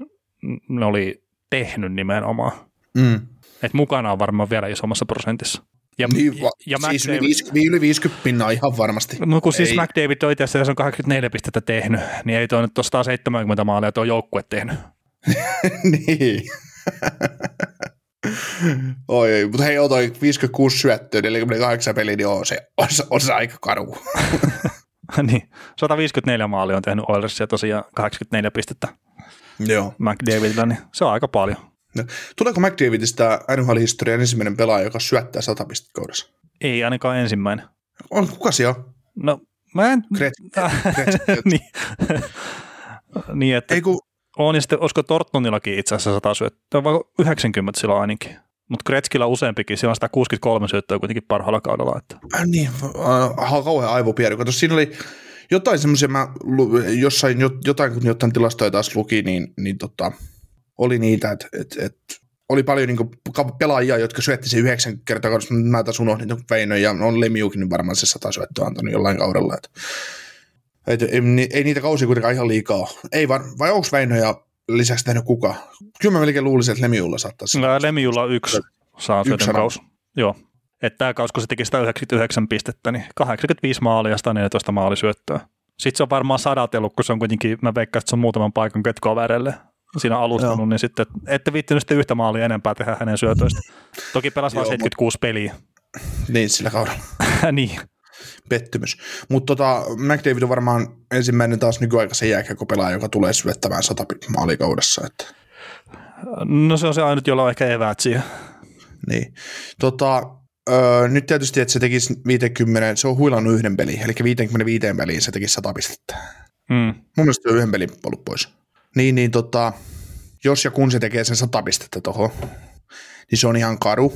ne oli tehnyt nimenomaan. Mm. Et mukana on varmaan vielä isommassa prosentissa. Ja, niin, va- ja siis McDavid, yli, 50, yli 50 pinnaa ihan varmasti. No kun siis ei. McDavid on itse asiassa on 84 pistettä tehnyt, niin ei toi nyt ole 170 maalia tuo joukkue tehnyt. niin. Oi, mutta hei, toi 56 syöttöä, 48 peliä, niin on se, on, on se aika karu. niin, 154 maalia on tehnyt Oilers ja tosiaan 84 pistettä Joo. McDavidilla, niin se on aika paljon. No. Tuleeko McDavidista NHL-historian ensimmäinen pelaaja, joka syöttää 100 pistettä kaudessa? Ei ainakaan ensimmäinen. On, kuka se on? No, mä en... Gret, niin. niin, että... Ei kun... On, ja sitten olisiko Tortonillakin itse asiassa 100 syöttöä, vai 90 sillä ainakin. Mutta Kretskillä useampikin, siellä on 163 syöttöä kuitenkin parhaalla kaudella. Että. Äh, niin, äh, kauhean aivopieri. Siinä oli jotain semmoisia, mä jossain, jotain kun jotain tilastoja taas luki, niin, niin tota, oli niitä, että et, et, oli paljon niin pelaajia, jotka syötti se yhdeksän kertaa koska mä taas unohdin Veino ja on Lemiukin varmaan se sata syöttöä antanut jollain kaudella. Et, et, ei, ei, niitä kausia kuitenkaan ihan liikaa. Ei var, vai onko Veino ja lisäksi tehnyt kuka? Kyllä mä melkein luulisin, että Lemiulla saattaisi. No, Lemiulla yksi saa syötön kaus. Joo. Että tämä kaus, kun se teki 199 pistettä, niin 85 maalia ja 114 maalisyöttöä. Sitten se on varmaan sadatellut, kun se on kuitenkin, mä veikkaan, että se on muutaman paikan kötkoverelle siinä alustanut, Joo. niin sitten ette viittinyt sitten yhtä maalia enempää tehdä hänen syötöistä. Toki pelasi vain 76 mut... peliä. Niin, sillä kaudella. niin. Pettymys. Mutta tota, McDavid on varmaan ensimmäinen taas nykyaikaisen jääkiekko-pelaaja, joka tulee syöttämään 100 maalikaudessa. Että. No se on se ainut, jolla on ehkä eväät siihen. Niin. Tota, öö, nyt tietysti, että se tekisi 50, se on huilannut yhden pelin, eli 55 peliin se tekisi 100 pistettä. Mm. Mun mielestä on yhden pelin ollut pois. Niin, niin tota, jos ja kun se tekee sen 100 pistettä tuohon, niin se on ihan karu.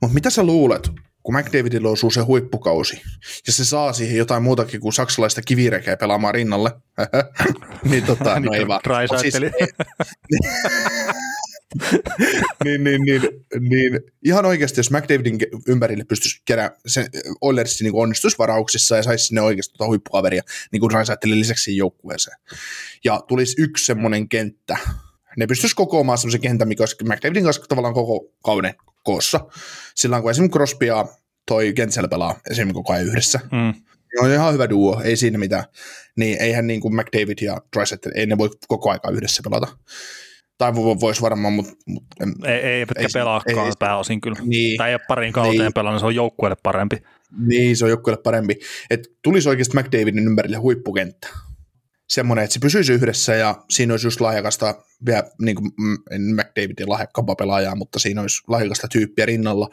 Mutta mitä sä luulet, kun McDavidilla osuu se huippukausi, ja se saa siihen jotain muutakin kuin saksalaista kivirekeä pelaamaan rinnalle, niin tota, no ei vaan. Siis, niin, niin, niin, niin, ihan oikeasti, jos McDavidin ympärille pystyisi kerää se Oilersin niin onnistuisi varauksissa ja saisi sinne oikeasti tuota huippukaveria, niin kuin Raisaitteli lisäksi joukkueeseen. Ja tulisi yksi semmoinen kenttä, ne pystyisi kokoamaan semmoisen kentän, mikä olisi McDavidin kanssa tavallaan koko kauden koossa. Silloin kun esimerkiksi Crosby ja toi Kentsel pelaa esimerkiksi koko ajan yhdessä. Mm. On ihan hyvä duo, ei siinä mitään. Niin eihän niin kuin McDavid ja Drysdale, ei ne voi koko aika yhdessä pelata. Tai voisi varmaan, mutta... Mut, ei, ei, ei, pelaakaan ei, pääosin kyllä. Niin, tai ei ole parin kauteen niin, pelannut, se on joukkueelle parempi. Niin, se on joukkueelle parempi. Että tulisi oikeasti McDavidin ympärille huippukenttä semmoinen, että se pysyisi yhdessä ja siinä olisi just lahjakasta, vielä niin kuin McDavidin lahjakkapa pelaajaa, mutta siinä olisi lahjakasta tyyppiä rinnalla.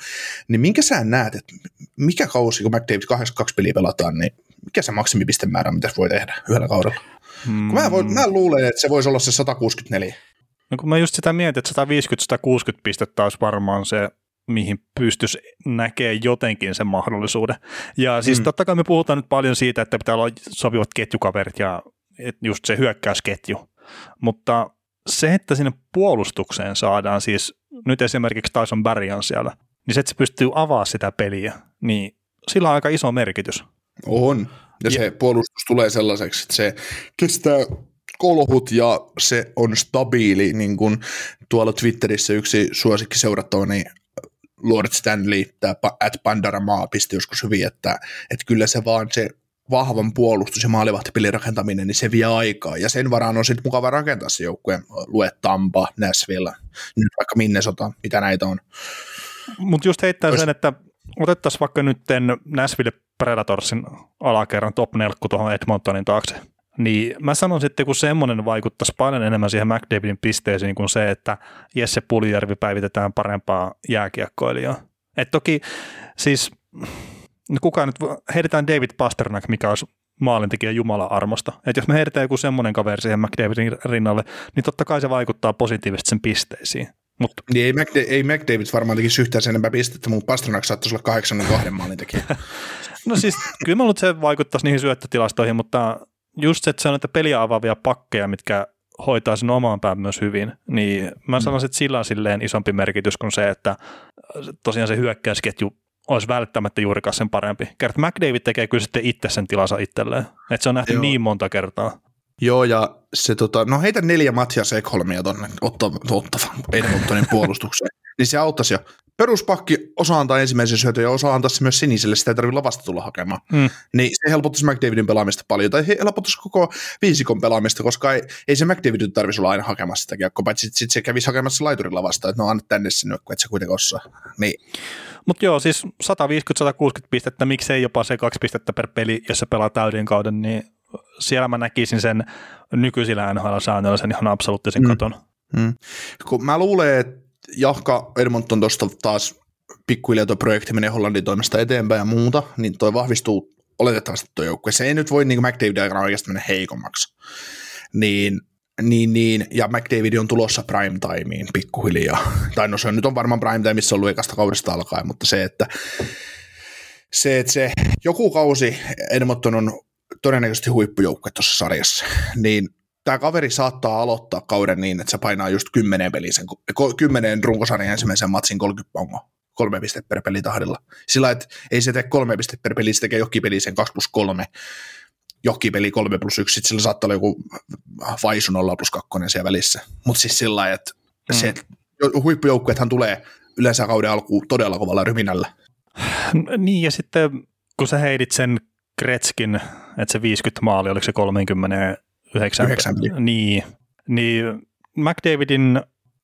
Niin minkä sä näet, että mikä kausi, kun McDavid 82 peliä pelataan, niin mikä se maksimipistemäärä, mitä se voi tehdä yhdellä kaudella? Hmm. mä, voin, mä luulen, että se voisi olla se 164. No kun mä just sitä mietin, että 150-160 pistettä olisi varmaan se, mihin pystyisi näkee jotenkin sen mahdollisuuden. Ja siis mm. totta kai me puhutaan nyt paljon siitä, että pitää olla sopivat ketjukaverit ja just se hyökkäysketju. Mutta se, että sinne puolustukseen saadaan siis nyt esimerkiksi Tyson Barry on siellä, niin se, että se pystyy avaamaan sitä peliä, niin sillä on aika iso merkitys. On. Ja, ja se puolustus tulee sellaiseksi, että se kestää kolhut ja se on stabiili, niin kuin tuolla Twitterissä yksi suosikki seurattava, niin Lord Stanley, tämä at Pandaramaa pisti joskus hyvin, että, että kyllä se vaan se vahvan puolustus- ja maalivahtipelin rakentaminen, niin se vie aikaa. Ja sen varaan on sitten mukava rakentaa se joukkue. Lue Tampa, Nashville, nyt vaikka Minnesota, mitä näitä on. Mutta just heittää Ois... sen, että otettaisiin vaikka nyt Nashville Predatorsin alakerran top 4 tuohon Edmontonin taakse. Niin mä sanon sitten, kun semmoinen vaikuttaisi paljon enemmän siihen McDavidin pisteeseen kuin se, että Jesse Puljärvi päivitetään parempaa jääkiekkoilijaa. Et toki siis no kuka nyt, heitetään David Pasternak, mikä olisi maalintekijä Jumala armosta. Että jos me heitetään joku semmoinen kaveri siihen McDavidin rinnalle, niin totta kai se vaikuttaa positiivisesti sen pisteisiin. Mut. Niin ei, McDa- ei McDavid varmaan tekisi yhtään sen enempää pistettä, mutta Pasternak saattaisi olla 82 maalintekijä. no siis kyllä mä luulen, että se vaikuttaisi niihin syöttötilastoihin, mutta just se, että se on näitä peliä avaavia pakkeja, mitkä hoitaa sen omaan pään myös hyvin, niin mä sanoisin, että sillä on silleen isompi merkitys kuin se, että tosiaan se hyökkäysketju olisi välttämättä juurikaan sen parempi. Kert McDavid tekee kyllä sitten itse sen tilansa itselleen. Että se on nähty Joo. niin monta kertaa. Joo, ja se tota, no heitä neljä Matias Ekholmia tonne ottava, ottava Edmontonin puolustukseen, niin se auttaisi jo. Peruspakki osaa antaa ensimmäisen syötön ja osaa antaa se myös siniselle, sitä ei tarvitse lavasta tulla hakemaan. Mm. Niin se helpottaisi McDavidin pelaamista paljon, tai he- helpottaisi koko viisikon pelaamista, koska ei, ei se McDavidin tarvitsisi olla aina hakemassa sitä kiekkoa, paitsi sitten sit se kävisi hakemassa laiturin lavasta, että no anna tänne sinne, kun et se kuitenkaan osaa. Niin, Mutta joo, siis 150-160 pistettä, miksei jopa se kaksi pistettä per peli, jos se pelaa täyden kauden, niin siellä mä näkisin sen nykyisillä NHL-säännöillä sen ihan absoluuttisen Mm. katon. Mm. Kun mä luulen, että jahka Edmonton tuosta taas pikkuhiljaa tuo projekti menee Hollandin toimesta eteenpäin ja muuta, niin toi vahvistuu oletettavasti tuo joukkue. Se ei nyt voi niin McDavid aikana oikeasti mennä heikommaksi. Niin, niin, niin, ja McDavid on tulossa prime timeen pikkuhiljaa. Tai no se on, nyt on varmaan prime time, missä on ollut ekasta kaudesta alkaen, mutta se, että se, että se joku kausi Edmonton on todennäköisesti huippujoukkue tuossa sarjassa, niin tämä kaveri saattaa aloittaa kauden niin, että se painaa just 10 peliä sen, ko- 10 runkosarjan ensimmäisen matsin 30 pongo, kolme pistettä per peli tahdilla. Sillä että ei se tee kolme pistettä per peli, se tekee johonkin peli sen 2 plus 3, johonkin peli 3 plus 1, sitten sillä saattaa olla joku vaisu 0 plus 2 siellä välissä. Mutta siis sillä lailla, että Mm. se, huippujoukkuethan tulee yleensä kauden alkuun todella kovalla ryminällä. Niin, ja sitten kun sä heidit sen Kretskin, että se 50 maali, oliko se 39? Yhdeksän peli. Niin, niin McDavidin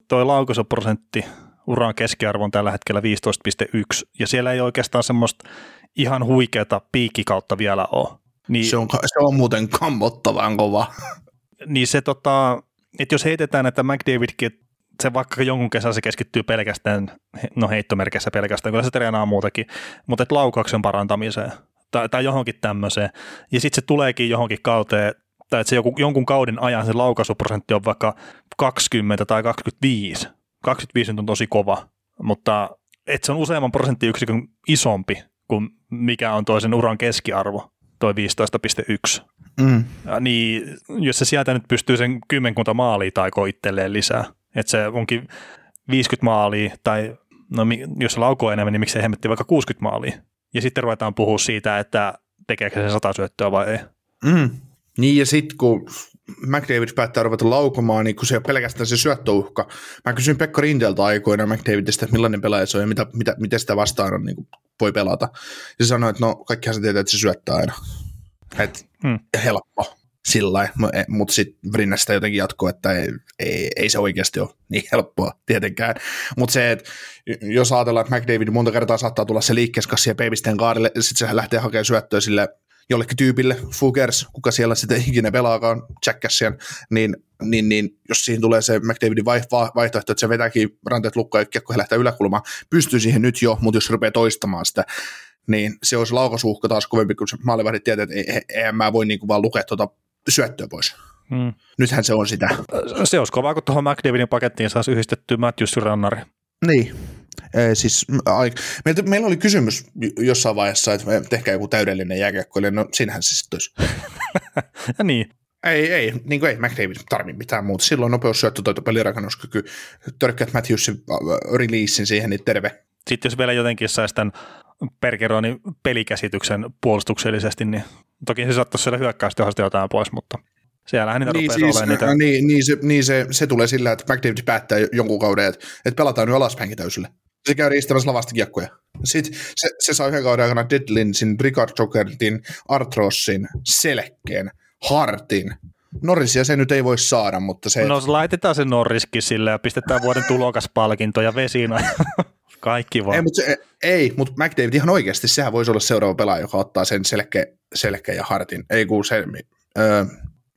toi laukaisuprosentti uran keskiarvo on tällä hetkellä 15,1, ja siellä ei oikeastaan semmoista ihan huikeata piikkikautta vielä ole. Niin, Se on, se on muuten kammottavan kova. niin se tota, että jos heitetään, että McDavidkin, se vaikka jonkun kesän se keskittyy pelkästään, no heittomerkissä pelkästään, kyllä se treenaa muutakin, mutta että laukauksen parantamiseen tai, tai johonkin tämmöiseen. Ja sitten se tuleekin johonkin kauteen, tai että se joku, jonkun kauden ajan se laukaisuprosentti on vaikka 20 tai 25. 25 nyt on tosi kova, mutta että se on useamman prosenttiyksikön isompi kuin mikä on toisen uran keskiarvo, toi 15,1. Mm. Ja niin, jos se sieltä nyt pystyy sen kymmenkunta maalia taikoo itselleen lisää, että se onkin 50 maalia, tai no, jos se laukoo enemmän, niin miksei hemmetti vaikka 60 maalia. Ja sitten ruvetaan puhua siitä, että tekeekö se sata syöttöä vai ei. Mm. Niin ja sitten kun McDavid päättää ruveta laukomaan, niin kun se ei ole pelkästään se syöttöuhka. Mä kysyin Pekka Rinteeltä aikoina McDavidistä, että millainen pelaaja se on ja mitä, mitä, miten sitä vastaan on, niin voi pelata. Ja se sanoi, että no kaikkihan se tietää, että se syöttää aina. Et Hmm. helppo sillä mutta sitten Vrinnästä jotenkin jatkoi, että ei, ei, ei, se oikeasti ole niin helppoa tietenkään. Mutta se, että jos ajatellaan, että McDavid monta kertaa saattaa tulla se liikkeeskassi ja peivisteen kaarille, sitten se lähtee hakemaan syöttöä sille jollekin tyypille, Fugers, kuka siellä sitten ikinä pelaakaan, Jack Cassian, niin, niin, niin jos siihen tulee se McDavidin vai- va- vaihtoehto, että se vetääkin ranteet lukkoon ja kiekko lähtee yläkulmaan, pystyy siihen nyt jo, mutta jos rupeaa toistamaan sitä, niin se olisi laukasuhka taas kovempi, kun se maalivahdit tietää, että ei, eihän mä voi niinku vaan lukea tuota syöttöä pois. Hmm. Nythän se on sitä. Se olisi kovaa, kun tuohon McDavidin pakettiin saisi yhdistettyä Matthews Rannari. Niin. Ee, siis, ai, meiltä, meillä oli kysymys jossain vaiheessa, että me tehkää joku täydellinen jääkiekkoilija, no sinähän se sitten olisi. Ja niin, Ei, ei, niin kuin ei McDavid tarvi mitään muuta. Silloin nopeus, syöttötoito, pelirakennuskyky, törkkäät Matthewsin äh, releasein siihen, niin terve. sitten jos vielä jotenkin saisi tämän Pergeronin pelikäsityksen puolustuksellisesti, niin toki se saattaisi siellä hyökkäystehosta jotain pois, mutta siellähän niitä Niin, siis, olemaan niitä. niin, niin, se, niin se, se, tulee sillä, että McDavid päättää jonkun kauden, että, että pelataan nyt alaspäinkin täysille. Se käy riistämässä lavasta kiekkoja. Sitten se, se saa yhden kauden aikana Deadlinsin, Ricard Jokertin, Arthrosin, Selkkeen, Hartin. Norrisia se nyt ei voi saada, mutta se... No laitetaan se Norriskin sille ja pistetään vuoden tulokaspalkinto ja vesina. Kaikki vaan. Ei, mutta se, ei, mutta McDavid ihan oikeasti, sehän voisi olla seuraava pelaaja, joka ottaa sen selkeä, selkeä ja hartin. Ei kun se, öö,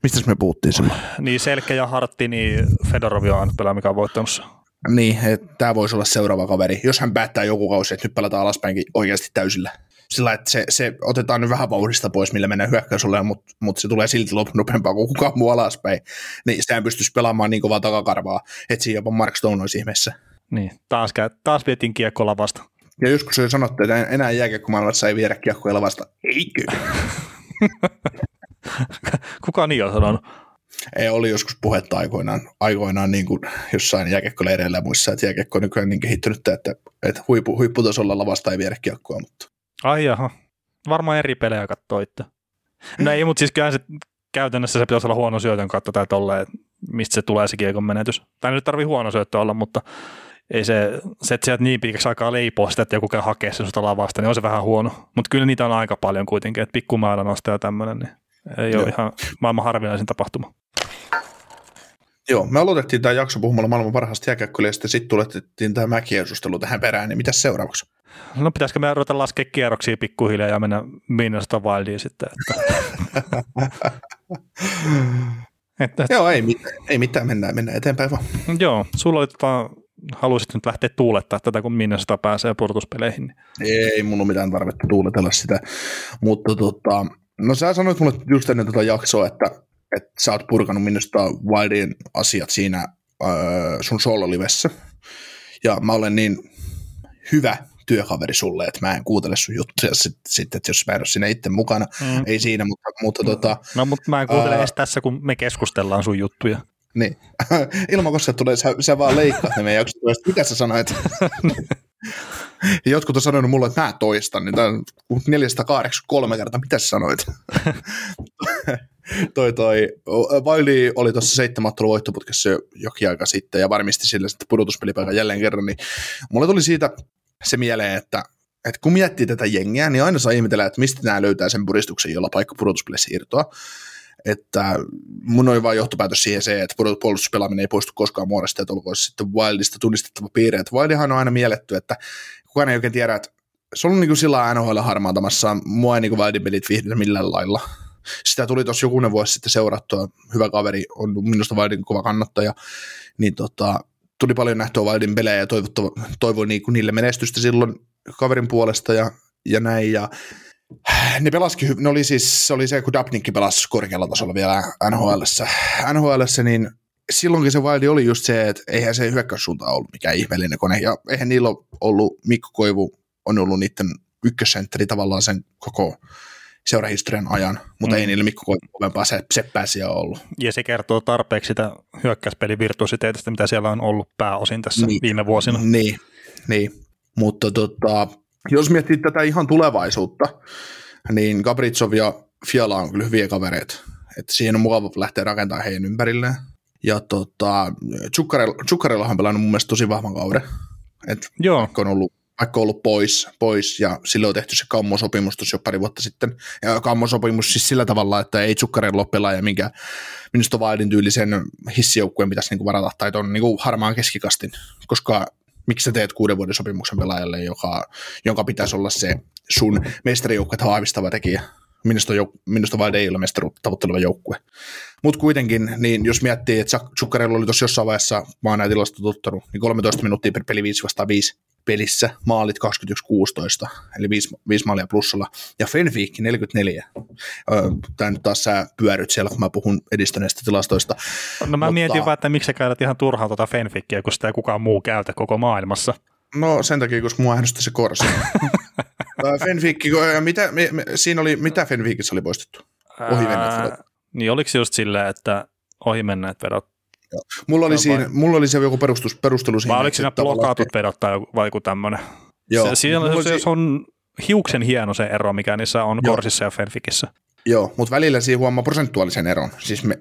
mistä me puhuttiin silloin? Niin Selke ja Hartti, niin Fedorovi on ainut pelaaja, mikä on voittanut sen. Niin, tämä voisi olla seuraava kaveri, jos hän päättää joku kausi, että nyt pelataan alaspäinkin oikeasti täysillä. Sillä että se, se, otetaan nyt vähän vauhdista pois, millä mennään hyökkäysolle, mutta mut se tulee silti lopun nopeampaa kuin kukaan muu alaspäin. Niin sehän pystyisi pelaamaan niin kovaa takakarvaa, että siinä jopa Mark Stone olisi ihmeessä. Niin, taas, käy, taas vietiin kiekko lavasta. Ja joskus oli sanottu, että enää jääkiekkomaailmassa ei viedä kiekkoja lavasta. Eikö? Kuka niin on sanonut? Ei, oli joskus puhetta aikoinaan, aikoinaan niin kuin jossain jääkiekkoleireillä ja muissa, että jääkiekko on nykyään niin kehittynyt, että, että huippu, huipputasolla lavasta ei viedä kiekkoa. Mutta. Ai jaha, varmaan eri pelejä katsoitte. No ei, mutta siis kyllä se käytännössä se pitäisi olla huono syötön katto tai tolleen, mistä se tulee se kiekon menetys. Tai nyt tarvii huono syöttö olla, mutta ei se, se että sieltä niin pitkäksi aikaa leipoa sitä, että joku käy hakea sen lavasta, niin on se vähän huono. Mutta kyllä niitä on aika paljon kuitenkin, että pikkumäärä nostaa ja tämmöinen, niin ei Joo. ole ihan maailman harvinaisin tapahtuma. Joo, me aloitettiin tämä jakso puhumalla maailman parhaasta jääkäkköliä, ja sitten tulettiin tämä mäkiesustelu tähän perään, niin mitä seuraavaksi? No pitäisikö me ruveta laskea kierroksia pikkuhiljaa ja mennä Minnesota Wildiin sitten? Että. että, Joo, ei, mitään, ei mitään, mennään, mennään eteenpäin vaan. Joo, sulla oli tota, haluaisit nyt lähteä tuulettaa tätä, kun Minnesota pääsee purtuspeleihin. Niin. Ei mun ole mitään tarvetta tuuletella sitä, mutta tota, no sä sanoit mulle just ennen tätä jaksoa, että, että sä oot purkanut Minnesota Wildin asiat siinä äh, sun soololivessä, ja mä olen niin hyvä työkaveri sulle, että mä en kuuntele sun juttuja sitten, sit, että jos mä en ole siinä itse mukana, mm. ei siinä, mutta, mutta tota, No, mutta mä en kuuntele ää... edes tässä, kun me keskustellaan sun juttuja. Niin. Ilman, koska tulee, sä, sä vaan leikkaat ne meidän jaksot. Mitä sä sanoit? Jotkut on sanonut mulle, että mä toistan, niin tämä on 483 kertaa. Mitä sä sanoit? toi, toi. Vaili oli tuossa seitsemän voittoputkessa jokin aika sitten ja varmisti sille sitten pudotuspelipaikan jälleen kerran, niin mulle tuli siitä se mieleen, että, että kun miettii tätä jengiä, niin aina saa ihmetellä, että mistä nämä löytää sen puristuksen, jolla paikka pudotuspeleissä irtoaa että mun oli vain johtopäätös siihen se, että puolustuspelaaminen ei poistu koskaan muodosta, että olkoon sitten Wildista tunnistettava piirre. Että Wildihan on aina mielletty, että kukaan ei oikein tiedä, että se on niin kuin sillä NHL harmaantamassa. Mua ei niin kuin Wildin pelit viihdytä millään lailla. Sitä tuli tuossa jokunen vuosi sitten seurattua. Hyvä kaveri, on minusta Wildin kova kannattaja. Niin tota, tuli paljon nähtyä Wildin pelejä ja toivoin niin niille menestystä silloin kaverin puolesta ja, ja näin. Ja ne pelasikin, ne oli siis, se oli se, kun Dapnikki pelasi korkealla tasolla vielä nhl nhl niin silloinkin se Wildi oli just se, että eihän se hyökkäyssuunta ollut mikään ihmeellinen kone, ja eihän niillä ole ollut, Mikko Koivu on ollut niiden ykkössentteri tavallaan sen koko seurahistorian ajan, mutta mm. ei niillä Mikko Koivu kovempaa se, seppää siellä ollut. Ja se kertoo tarpeeksi sitä hyökkäyspelin virtuositeetistä, mitä siellä on ollut pääosin tässä niin, viime vuosina. Niin, niin. mutta tota, jos miettii tätä ihan tulevaisuutta, niin Gabritsov ja Fiala on kyllä hyviä kavereita. Että siihen on mukava lähteä rakentamaan heidän ympärilleen. Ja tota, Tsukkarella on pelannut mun mielestä tosi vahvan kauden. Et Joo. Vaikka on ollut vaikka ollut pois, pois ja sille on tehty se kammosopimus tuossa jo pari vuotta sitten. Ja kammosopimus siis sillä tavalla, että ei Tsukkarella ole pelaaja, minkä minusta Wildin tyylisen hissijoukkueen pitäisi niinku varata, tai on niinku harmaan keskikastin, koska miksi sä teet kuuden vuoden sopimuksen pelaajalle, joka, jonka pitäisi olla se sun mestarijoukkuetta vahvistava tekijä. Minusta, jouk- minusta vain ei ole mestaruutta tavoitteleva joukkue. Mutta kuitenkin, niin jos miettii, että Zuccarello oli tuossa jossain vaiheessa, mä oon näitä tuttanut, niin 13 minuuttia per peli 5 vastaan 5 pelissä, maalit 21-16, eli 5, 5 maalia plussalla, ja Fenfiikki 44. Tämä nyt taas sä pyöryt siellä, kun mä puhun edistyneistä tilastoista. No mä Mutta, mietin vaan, että miksi sä käytät ihan turhaan tuota Fenfiikkiä, kun sitä ei kukaan muu käytä koko maailmassa. No sen takia, koska mua ärsytti se korsi. Fenfiikki, mitä, siinä oli, mitä Fenfiikissä oli poistettu? Ohimenneet vedot. Niin oliko se just silleen, että ohimenneet vedot Joo. Mulla, oli siinä, vai... mulla oli se joku perustus, perustelu siinä. Vai oliko siinä blokaatut vedot tai vai joku tämmöinen? Joo. Se, siellä, se, se, on hiuksen hieno se ero, mikä niissä on Joo. Korsissa ja Fanficissa. Joo, mutta välillä siinä huomaa prosentuaalisen eron. Siis me,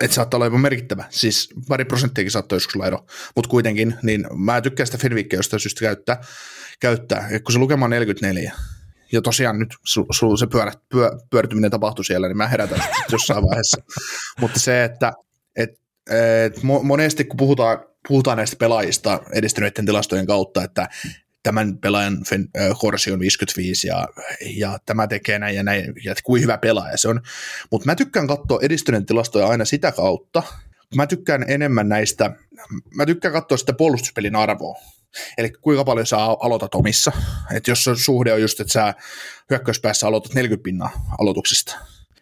että saattaa olla jopa merkittävä. Siis pari prosenttiakin saattaa joskus olla ero. Mutta kuitenkin, niin mä tykkään sitä Fenwickia jostain syystä käyttää. käyttää. Ja kun se lukema on 44, ja tosiaan nyt su, su, se pyörä, pyö, pyörtyminen tapahtui siellä, niin mä herätän jossain vaiheessa. Mutta se, että et et monesti kun puhutaan, puhutaan näistä pelaajista edistyneiden tilastojen kautta, että tämän pelaajan korsi on 55 ja, ja tämä tekee näin ja näin, ja kuin hyvä pelaaja se on. Mutta mä tykkään katsoa edistyneiden tilastoja aina sitä kautta, mä tykkään enemmän näistä, mä tykkään katsoa sitä puolustuspelin arvoa. Eli kuinka paljon sä aloitat omissa. Että jos suhde on just, että sä hyökkäyspäässä aloitat 40 pinnaa aloituksista,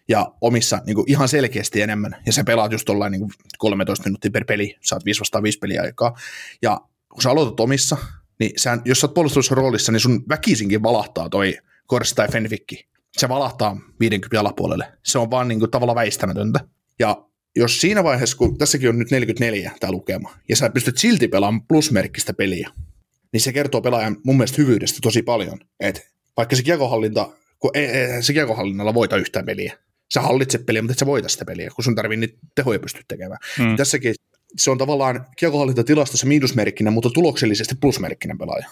ja omissa niin kuin ihan selkeästi enemmän, ja sä pelaat just tuollain niin 13 minuuttia per peli, saat 5 vastaan 5 peliä aikaa, ja kun sä aloitat omissa, niin sä, jos sä oot roolissa, niin sun väkisinkin valahtaa toi Kors tai Fenvikki. Se valahtaa 50 alapuolelle. Se on vaan niin kuin tavallaan väistämätöntä. Ja jos siinä vaiheessa, kun tässäkin on nyt 44 tämä lukema, ja sä pystyt silti pelaamaan plusmerkkistä peliä, niin se kertoo pelaajan mun mielestä hyvyydestä tosi paljon. Et vaikka se kiekohallinta, kun ei, ei, se kiekohallinnalla voita yhtään peliä. Sä hallitset peliä, mutta et sä voita sitä peliä, kun sun tarvii niitä tehoja pystyä tekemään. Mm. Tässäkin se on tavallaan kiekohallintatilastossa miinusmerkkinen, mutta tuloksellisesti plusmerkkinen pelaaja.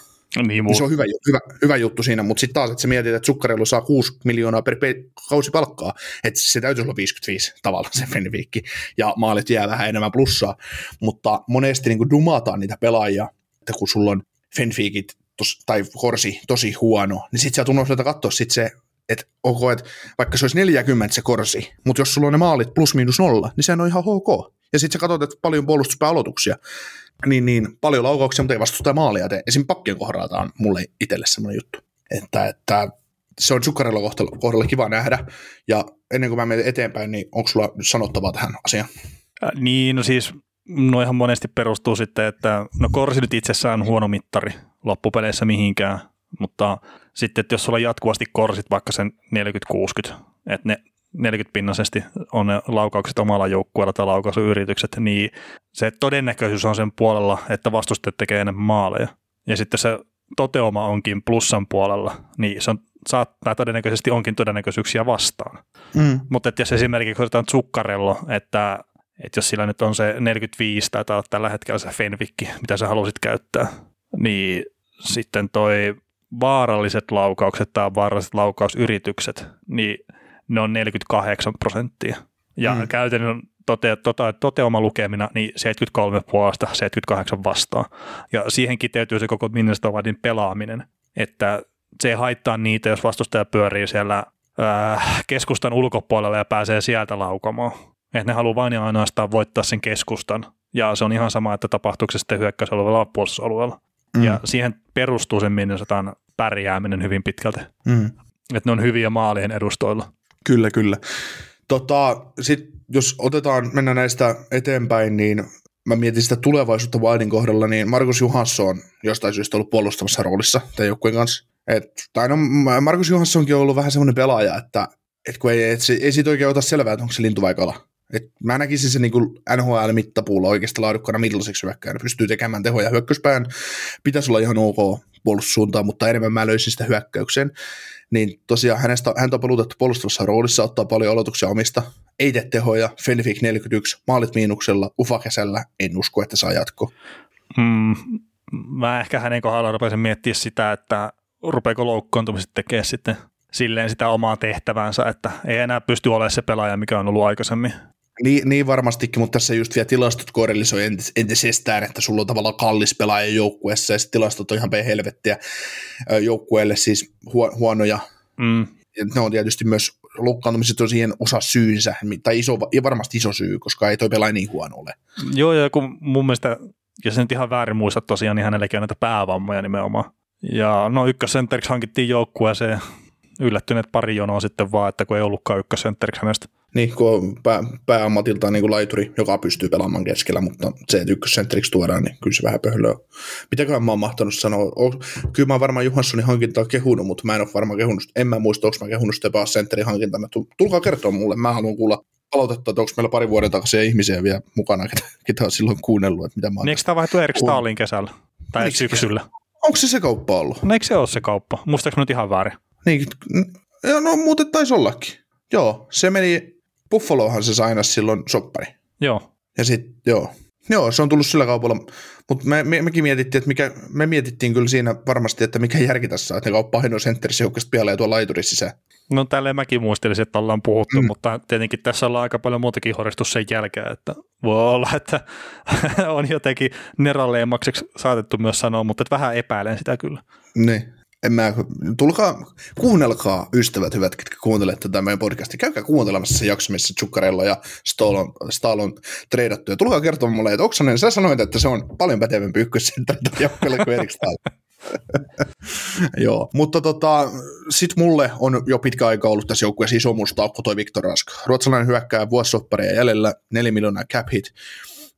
Niin, niin se on hyvä, hyvä, hyvä juttu siinä, mutta sitten taas, että sä mietit, että Sukkareilu saa 6 miljoonaa per pe- kausi palkkaa, että se täytyy olla 55 tavallaan se Fenviikki, ja maalit jää vähän enemmän plussaa, mutta monesti niin dumataan niitä pelaajia, että kun sulla on Fenfiikit tos, tai Korsi tosi huono, niin sitten sä unohdetaan katsoa sit se, että ok, että vaikka se olisi 40 se Korsi, mutta jos sulla on ne maalit plus miinus nolla, niin sehän on ihan ok. Ja sitten sä katsot, että paljon puolustuspääaloituksia, niin, niin paljon laukauksia, mutta ei vastusta maalia tee. Esim. pakkien kohdalla on mulle itselle semmoinen juttu. Että, että se on Zuccarello kohdalla, kohdalla kiva nähdä. Ja ennen kuin mä menen eteenpäin, niin onko sulla sanottavaa tähän asiaan? Äh, niin, no siis no ihan monesti perustuu sitten, että no Korsi nyt itsessään on huono mittari loppupeleissä mihinkään, mutta sitten, että jos sulla jatkuvasti korsit vaikka sen 40-60, että ne 40-pinnaisesti on ne laukaukset omalla joukkueella tai laukausuyritykset, niin se todennäköisyys on sen puolella, että vastustajat tekee enemmän maaleja. Ja sitten se toteuma onkin plussan puolella, niin se on, saattaa todennäköisesti onkin todennäköisyyksiä vastaan. Mm. Mutta jos esimerkiksi otetaan Zuccarello, että, että jos sillä nyt on se 45 tai tällä hetkellä se Fenvikki, mitä sä halusit käyttää, niin sitten toi vaaralliset laukaukset tai vaaralliset laukausyritykset, niin ne on 48 prosenttia. Ja mm. käytännön tote, tota, toteuma lukemina niin 73 puolesta 78 vastaan. Ja siihen kiteytyy se koko Minnesotadin pelaaminen, että se ei haittaa niitä, jos vastustaja pyörii siellä äh, keskustan ulkopuolella ja pääsee sieltä laukomaan. Että ne haluaa vain ja ainoastaan voittaa sen keskustan. Ja se on ihan sama, että tapahtuuko se sitten hyökkäysalueella vai puolustusalueella. Mm. Ja siihen perustuu sen Minnesotan pärjääminen hyvin pitkälti. Mm. Että ne on hyviä maalien edustoilla. Kyllä, kyllä. Tota, sit, jos otetaan, mennä näistä eteenpäin, niin mä mietin sitä tulevaisuutta Wildin kohdalla, niin Markus Johansson on jostain syystä ollut puolustamassa roolissa tämän joukkueen kanssa. Et, tai no, Markus Johanssonkin on ollut vähän semmoinen pelaaja, että et kun ei, et se, ei siitä oikein ota selvää, että onko se lintu vai kala. Et mä näkisin se niin NHL-mittapuulla oikeasti laadukkana middlaiseksi hyökkäjänä. Pystyy tekemään tehoja hyökkäyspään. Pitäisi olla ihan ok puolustussuuntaan, mutta enemmän mä löysin sitä hyökkäykseen niin tosiaan hänestä, häntä on pelutettu puolustavassa roolissa, ottaa paljon aloituksia omista, ei tee tehoja, Fenfik 41, maalit miinuksella, ufa kesällä, en usko, että saa jatko. Mm, mä ehkä hänen kohdallaan rupesin miettimään sitä, että rupeeko loukkaantumiset tekemään sitten silleen sitä omaa tehtävänsä, että ei enää pysty olemaan se pelaaja, mikä on ollut aikaisemmin. Niin, niin varmastikin, mutta tässä just vielä tilastot korrelisoi entis, entisestään, että sulla on tavallaan kallis pelaaja joukkueessa ja tilastot on ihan helvettiä joukkueelle, siis huonoja. Mm. Ja ne on tietysti myös loukkaantumiset on siihen osa syynsä, tai iso, ja varmasti iso syy, koska ei toi pelaaja niin huono ole. Joo, ja kun mun mielestä, jos nyt ihan väärin muista tosiaan, niin hänelläkin on näitä päävammoja nimenomaan. Ja no ykkössentteriksi hankittiin joukkueeseen yllättyneet pari jonoa sitten vaan, että kun ei ollutkaan ykkössentteriksi hänestä niin, kun on pää, pääammatiltaan niin kuin laituri, joka pystyy pelaamaan keskellä, mutta se, että ykkössentteriksi tuodaan, niin kyllä se vähän pöhlöä. Mitäköhän mä oon mahtanut sanoa? O, kyllä mä oon varmaan Johanssonin hankintaa kehunut, mutta mä en ole varmaan kehunut. En mä muista, onko mä kehunut Stepas sentterin hankintana. Tulkaa kertoa mulle, mä haluan kuulla palautetta, että onko meillä pari vuoden takaisin ihmisiä vielä mukana, ketä, ketä on silloin kuunnellut, että mitä mä oon. Niin eikö tämä vaihtu Erik Stalin kesällä? Tai Eikö syksyllä? Onko se se kauppa ollut? No eikö se ole se kauppa? Muistaaks nyt ihan väärin? Niin, no muuten taisi ollakin. Joo, se meni Buffalohan se saina silloin soppari. Joo. Ja sitten, joo. Joo, se on tullut sillä kaupalla, mutta me, me, mekin mietittiin, että mikä, me mietittiin kyllä siinä varmasti, että mikä järki tässä on, että ne kauppaa Heno Centerissä joukkoista pialee tuolla laiturissa sisään. No tälleen mäkin muistelisin, että ollaan puhuttu, mm. mutta tietenkin tässä ollaan aika paljon muutakin horistus sen jälkeen, että voi olla, että on jotenkin neralleemmakseksi saatettu myös sanoa, mutta että vähän epäilen sitä kyllä. Niin, en mä, tulkaa, kuunnelkaa ystävät hyvät, ketkä kuuntelette tätä meidän podcastia. Käykää kuuntelemassa se jakso, missä Zuccarello ja Stahl on, on treidattu. Ja tulkaa kertomaan mulle, että Oksanen, sä sanoit, että se on paljon pätevämpi ykkössentteri joukkueelle kuin Erik Stahl. Joo, mutta tota, sit mulle on jo pitkä aika ollut tässä joukkueessa iso musta aukko toi Viktor Rask. Ruotsalainen hyökkää vuosisoppareja jäljellä, 4 miljoonaa cap hit.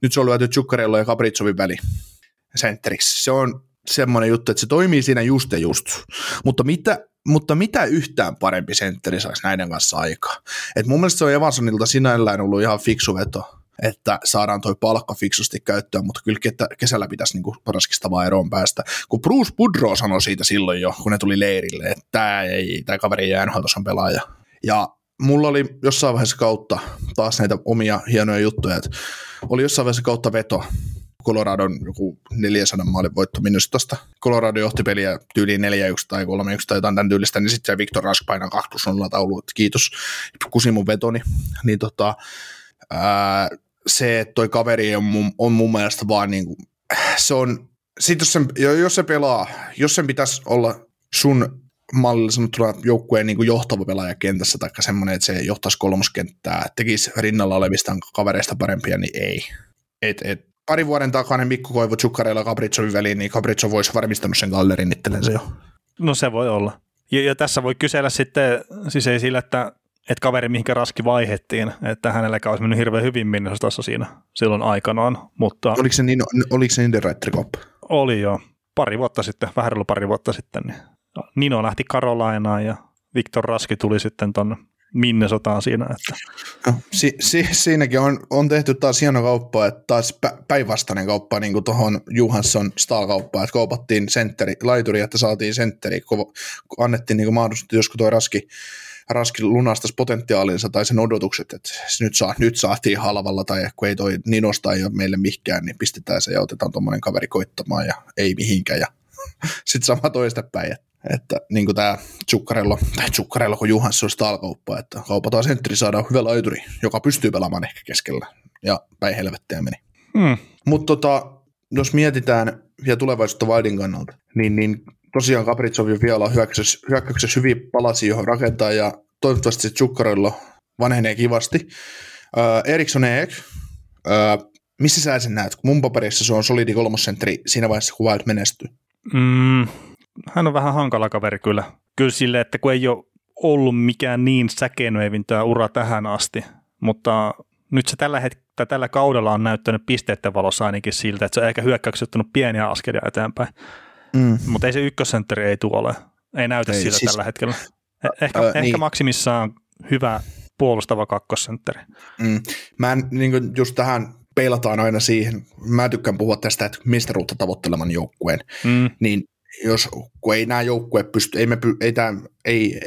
Nyt se on lyöty Zuccarello ja Capricovin väli sentteriksi. Se on semmoinen juttu, että se toimii siinä just ja just. Mutta mitä mutta mitä yhtään parempi sentteri saisi näiden kanssa aikaa. Et mun mielestä se on Evansonilta sinällään ollut ihan fiksu veto, että saadaan toi palkka fiksusti käyttöön, mutta kyllä kesällä pitäisi niinku raskista vaan eroon päästä. Kun Bruce Budro sanoi siitä silloin jo, kun ne tuli leirille, että tämä ei, tämä kaveri ei jää pelaaja. Ja mulla oli jossain vaiheessa kautta taas näitä omia hienoja juttuja, että oli jossain vaiheessa kautta veto, Coloradon joku 400 maalin voitto Minnesotasta. Colorado johti peliä tyyliin 4-1 tai 3-1 tai jotain tämän tyylistä, niin sitten se Victor Rask painaa 2 plus 0 taulu, että kiitos, kusi mun vetoni. Niin tota, ää, se, että toi kaveri on mun, on mun mielestä vaan niin kuin, se on, sit jos, sen, jos se pelaa, jos sen pitäisi olla sun mallilla sanottuna joukkueen niin kuin johtava pelaaja kentässä, tai semmoinen, että se johtaisi kolmoskenttää, tekisi rinnalla olevista kavereista parempia, niin ei. Et, et, pari vuoden takainen Mikko Koivu Tsukkareilla Capricovin väliin, niin Capricov voisi varmistanut sen gallerin itsellensä jo. No se voi olla. Ja, ja tässä voi kysellä sitten, siis ei sillä, että, että kaveri mihinkä raski vaihettiin, että hänellä olisi mennyt hirveän hyvin Minnesotassa siinä silloin aikanaan. Mutta oliko se, niin, oliko se Inderreitri Oli jo. Pari vuotta sitten, vähän pari vuotta sitten. Niin Nino lähti Karolainaan ja Viktor Raski tuli sitten tuonne Minnesotaan siinä. Että. No, si, si, siinäkin on, on, tehty taas hieno kauppa, että taas päinvastainen kauppa niin kuin tuohon Johansson Stahl-kauppaan, että kaupattiin sentteri, laituri, että saatiin sentteri, kun annettiin niin mahdollisuus, jos tuo Raski, Raski lunastas potentiaalinsa tai sen odotukset, että nyt, saa, nyt saatiin halvalla tai kun ei toi Ninosta ei ole meille mihkään, niin pistetään se ja otetaan tuommoinen kaveri koittamaan ja ei mihinkään ja sitten sama toista päin, että niin kuin tämä Tsukkarello, tai Tsukkarello kun Juhansson Stahl-kauppa, että kaupataan sentteri, saadaan hyvä laituri, joka pystyy pelaamaan ehkä keskellä, ja päin helvettiä meni. Hmm. Mutta tota, jos mietitään vielä tulevaisuutta Wildin kannalta, niin, niin tosiaan Kapritsov ja Fiala hyökkäyksessä, hyökkäyksessä hyvin palasi, johon rakentaa, ja toivottavasti se Tsukkarello vanhenee kivasti. Äh, Eriksson Eek, äh, missä sä sen näet? Mun paperissa se on solidi kolmosentteri siinä vaiheessa, kun Wild menestyy. Mm, hän on vähän hankala kaveri kyllä. Kyllä sille, että kun ei ole ollut mikään niin säkenöivintöä ura tähän asti, mutta nyt se tällä, hetkellä, tällä kaudella on näyttänyt pisteiden valossa ainakin siltä, että se on ehkä hyökkäyksessä ottanut pieniä askelia eteenpäin. Mm. Mutta ei se ykkössentteri ei tule. Ei näytä ei, siltä siis, tällä hetkellä. Eh, ehkä, äh, ehkä niin. maksimissaan hyvä puolustava kakkosentteri. Mm. Mä en, niin just tähän peilataan aina siihen, mä tykkään puhua tästä, että mistä ruutta tavoitteleman joukkueen, mm. niin jos, kun ei nämä joukkue pysty, ei, me, ei, tämä, ei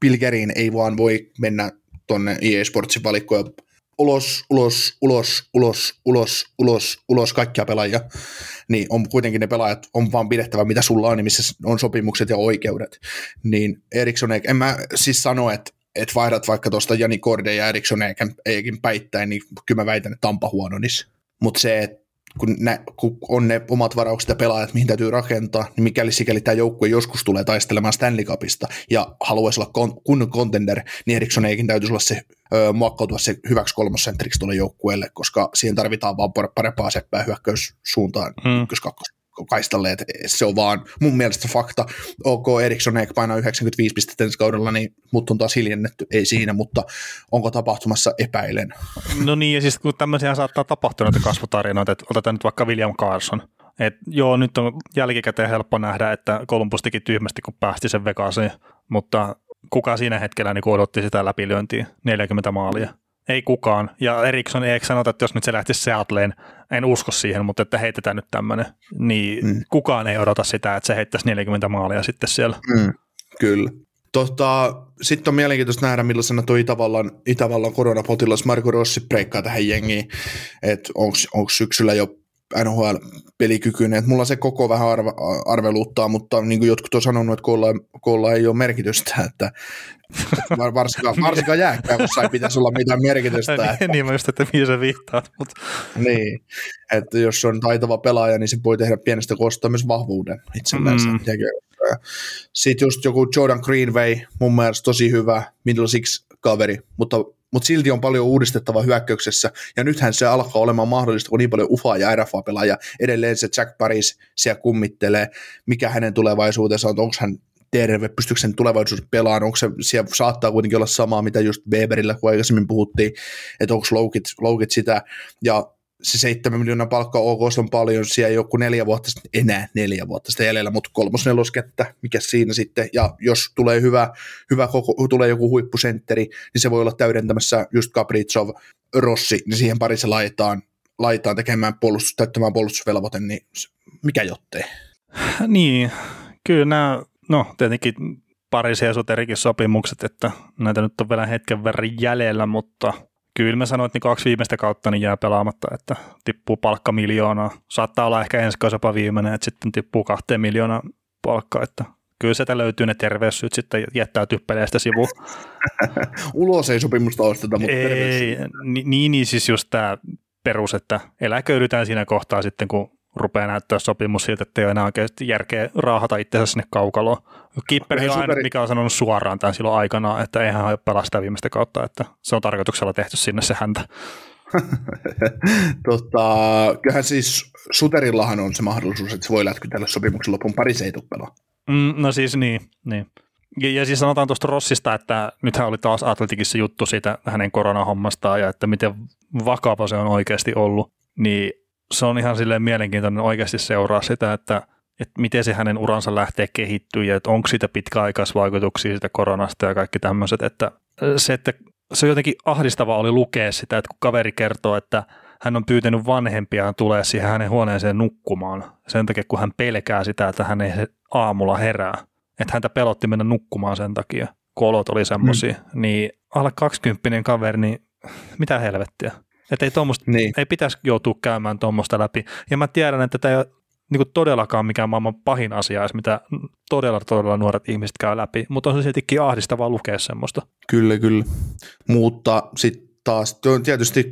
Pilgeriin ei vaan voi mennä tuonne EA Sportsin valikkoja ulos, ulos, ulos, ulos, ulos, ulos, ulos kaikkia pelaajia, niin on kuitenkin ne pelaajat on vaan pidettävä, mitä sulla on, niin missä on sopimukset ja oikeudet. Niin Eriksson, en mä siis sano, että et vaihdat vaikka tuosta Jani Korde ja Eriksson eikin päittäin, niin kyllä mä väitän, että Tampa huononis. Mutta se, että kun, ne, kun on ne omat varaukset ja pelaajat, mihin täytyy rakentaa, niin mikäli sikäli tämä joukkue joskus tulee taistelemaan Stanley Cupista ja haluaisi olla kon, kunnon contender, niin Eriksson eikin täytyisi olla se, ö, muokkautua se hyväksi kolmossentriksi tuolle joukkueelle, koska siihen tarvitaan vaan parempaa seppää hyökkäyssuuntaan hmm. ykkös-kakkos kaistalle, että se on vaan mun mielestä fakta. OK, Eriksson ehkä painaa 95 pistettä ensi kaudella, niin mut on taas hiljennetty, ei siinä, mutta onko tapahtumassa epäilen. No niin, ja siis kun tämmöisiä saattaa tapahtua näitä kasvutarinoita, että otetaan nyt vaikka William Carson, et joo, nyt on jälkikäteen helppo nähdä, että Columbus teki tyhmästi, kun päästi sen Vegasiin, mutta kuka siinä hetkellä niin odotti sitä läpilyöntiä, 40 maalia? Ei kukaan. Ja Eriksson ei sanota, että jos nyt se lähtisi Seattleen, en usko siihen, mutta että heitetään nyt tämmöinen, niin mm. kukaan ei odota sitä, että se heittäisi 40 maalia sitten siellä. Mm, kyllä. Tota, sitten on mielenkiintoista nähdä, millaisena tuo Itävallan, Itävallan koronapotilas Marko Rossi breikkaa tähän jengiin, että onko syksyllä jo NHL-pelikykyinen. Et mulla se koko vähän arve, arveluttaa, mutta niin kuin jotkut on sanonut, että koolla, koolla ei ole merkitystä, että varsinkaan, varsinkaan jääkkäyksessä ei pitäisi olla mitään merkitystä. niin, niin, mä just, että mihin sä viittaat. Mutta. niin, että jos on taitava pelaaja, niin se voi tehdä pienestä koostaa myös vahvuuden itselleen. Mm. Sitten just joku Jordan Greenway, mun mielestä tosi hyvä middle six kaveri, mutta mutta silti on paljon uudistettava hyökkäyksessä, ja nythän se alkaa olemaan mahdollista, kun niin paljon UFA ja RFA-pelaajia, edelleen se Jack Paris siellä kummittelee, mikä hänen tulevaisuutensa on, onko hän terve, pystyykö sen tulevaisuudessa pelaamaan, onko se, siellä saattaa kuitenkin olla samaa, mitä just Weberillä, kun aikaisemmin puhuttiin, että onko loukit, loukit sitä, ja se 7 miljoonaa palkka OK on paljon, siellä joku neljä vuotta, enää neljä vuotta sitä jäljellä, mutta kolmos neloskettä, mikä siinä sitten, ja jos tulee hyvä, hyvä koko, tulee joku huippusentteri, niin se voi olla täydentämässä just Capritsov, Rossi, niin siihen parissa laitetaan, laitetaan tekemään puolustus, täyttämään puolustusvelvoite, niin mikä jottei. Niin, kyllä nämä, no tietenkin Pariisin esoterikin sopimukset, että näitä nyt on vielä hetken verran jäljellä, mutta kyllä mä sanoin, että niin kaksi viimeistä kautta niin jää pelaamatta, että tippuu palkka miljoonaa. Saattaa olla ehkä ensi kausi jopa viimeinen, että sitten tippuu kahteen miljoonaa palkkaa, että kyllä sieltä löytyy ne terveyssyyt sitten jättäytyy peleistä sivuun. Ulos ei sopimusta osteta, mutta ei, niin, niin, siis just tämä perus, että eläköidytään siinä kohtaa sitten, kun rupeaa näyttää sopimus siitä, että ei ole enää oikeasti järkeä raahata itseänsä sinne kaukaloon. Kipperi on aina, mikä on sanonut suoraan tämän silloin aikana, että eihän hän pelastaa viimeistä kautta, että se on tarkoituksella tehty sinne se häntä. tota, kyllähän siis Suterillahan on se mahdollisuus, että se voi tälle sopimuksen lopun pari se mm, No siis niin, niin. Ja, ja siis sanotaan tuosta Rossista, että nythän oli taas Atletikissa juttu siitä hänen koronahommastaan ja että miten vakava se on oikeasti ollut, niin se on ihan silleen mielenkiintoinen oikeasti seuraa sitä, että, että miten se hänen uransa lähtee kehittyä ja että onko siitä pitkäaikaisvaikutuksia siitä koronasta ja kaikki tämmöiset, että se, että se jotenkin ahdistava oli lukea sitä, että kun kaveri kertoo, että hän on pyytänyt vanhempiaan tulee siihen hänen huoneeseen nukkumaan sen takia, kun hän pelkää sitä, että hän ei aamulla herää. Että häntä pelotti mennä nukkumaan sen takia, kun olot oli semmoisia. Mm. Niin alle 20 kaveri, niin mitä helvettiä. Että ei, niin. ei pitäisi joutua käymään tuommoista läpi. Ja mä tiedän, että tämä ei ole niin todellakaan mikään maailman pahin asia, mitä todella, todella nuoret ihmiset käy läpi, mutta on se siltikin ahdistavaa lukea semmoista. Kyllä, kyllä. Mutta sitten taas, tietysti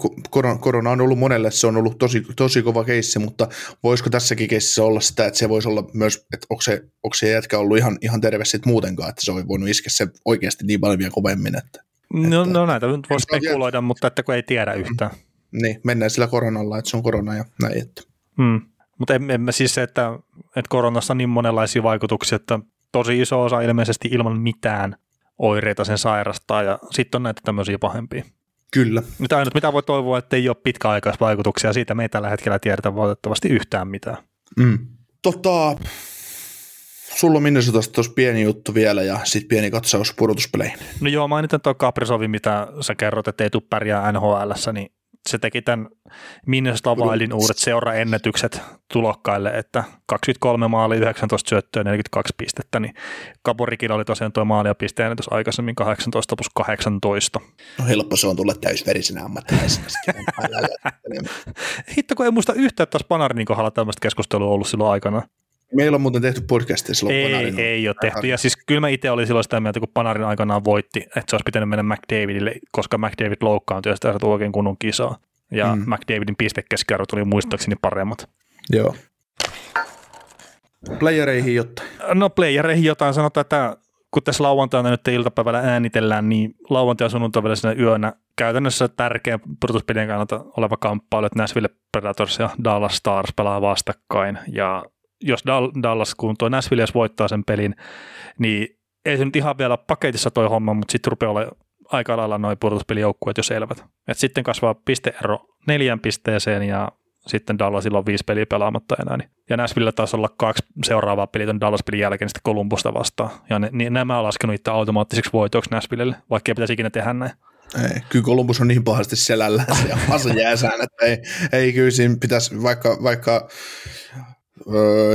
korona on ollut monelle, se on ollut tosi, tosi kova keissi, mutta voisiko tässäkin keississä olla sitä, että se voisi olla myös, että onko se, onko se jätkä ollut ihan, ihan terve sitten muutenkaan, että se on voinut iskeä se oikeasti niin paljon vielä kovemmin, että No, no näitä nyt voi spekuloida, mutta että kun ei tiedä yhtään. Niin, mennään sillä koronalla, että se on korona ja näin. Että. Mm. Mutta emme, emme siis se, että, että koronassa on niin monenlaisia vaikutuksia, että tosi iso osa ilmeisesti ilman mitään oireita sen sairastaa ja sitten on näitä tämmöisiä pahempia. Kyllä. Mitä ainut, mitä voi toivoa, että ei ole pitkäaikaisvaikutuksia, siitä me ei tällä hetkellä tiedetä valitettavasti yhtään mitään. Mm. Tota, sulla on Minnesotasta tuossa pieni juttu vielä ja sitten pieni katsaus pudotuspeleihin. No joo, mainitan tuo Caprisovi, mitä sä kerrot, että ei tule pärjää nhl niin se teki tämän Minnesota Wildin uudet seuraennätykset tulokkaille, että 23 maali, 19 syöttöä, 42 pistettä, niin Kaporikin oli tosiaan tuo maali- ja pisteennätys aikaisemmin 18 plus 18. No helppo se on tulla täysverisenä ammattilaisena. Hitto, kun ei muista yhtään, että Panarin kohdalla tämmöistä keskustelua ollut silloin aikana. Meillä on muuten tehty podcastia silloin Ei, Panarin. ei ole tehty. Ja siis kyllä mä itse olin silloin sitä mieltä, kun Panarin aikanaan voitti, että se olisi pitänyt mennä McDavidille, koska McDavid loukkaantui ja sitä oikein kunnon kisaa. Ja mm. McDavidin pistekeskiarvot oli muistaakseni paremmat. Joo. Playereihin jotain. No playereihin jotain sanotaan, että kun tässä lauantaina nyt iltapäivällä äänitellään, niin lauantai ja sunnuntai yönä käytännössä tärkeä pudotuspelien kannalta oleva kamppailu, että Nashville Predators ja Dallas Stars pelaa vastakkain. Ja jos Dallas, kun tuo Nashville voittaa sen pelin, niin ei se nyt ihan vielä paketissa toi homma, mutta sitten rupeaa olemaan aika lailla noin pudotuspelijoukkueet jo selvät. Et sitten kasvaa pisteero neljän pisteeseen ja sitten Dallasilla on viisi peliä pelaamatta enää. Niin. Ja Nashville taas olla kaksi seuraavaa peliä tämän Dallas-pelin jälkeen sitten Kolumbusta vastaan. Ja ne, niin nämä on laskenut itse automaattiseksi voitoksi Nashvillelle, vaikka ei pitäisi ikinä tehdä näin. Ei, kyllä Columbus on niin pahasti selällä ja asa jääsään, että ei, ei kyllä siinä pitäisi, vaikka, vaikka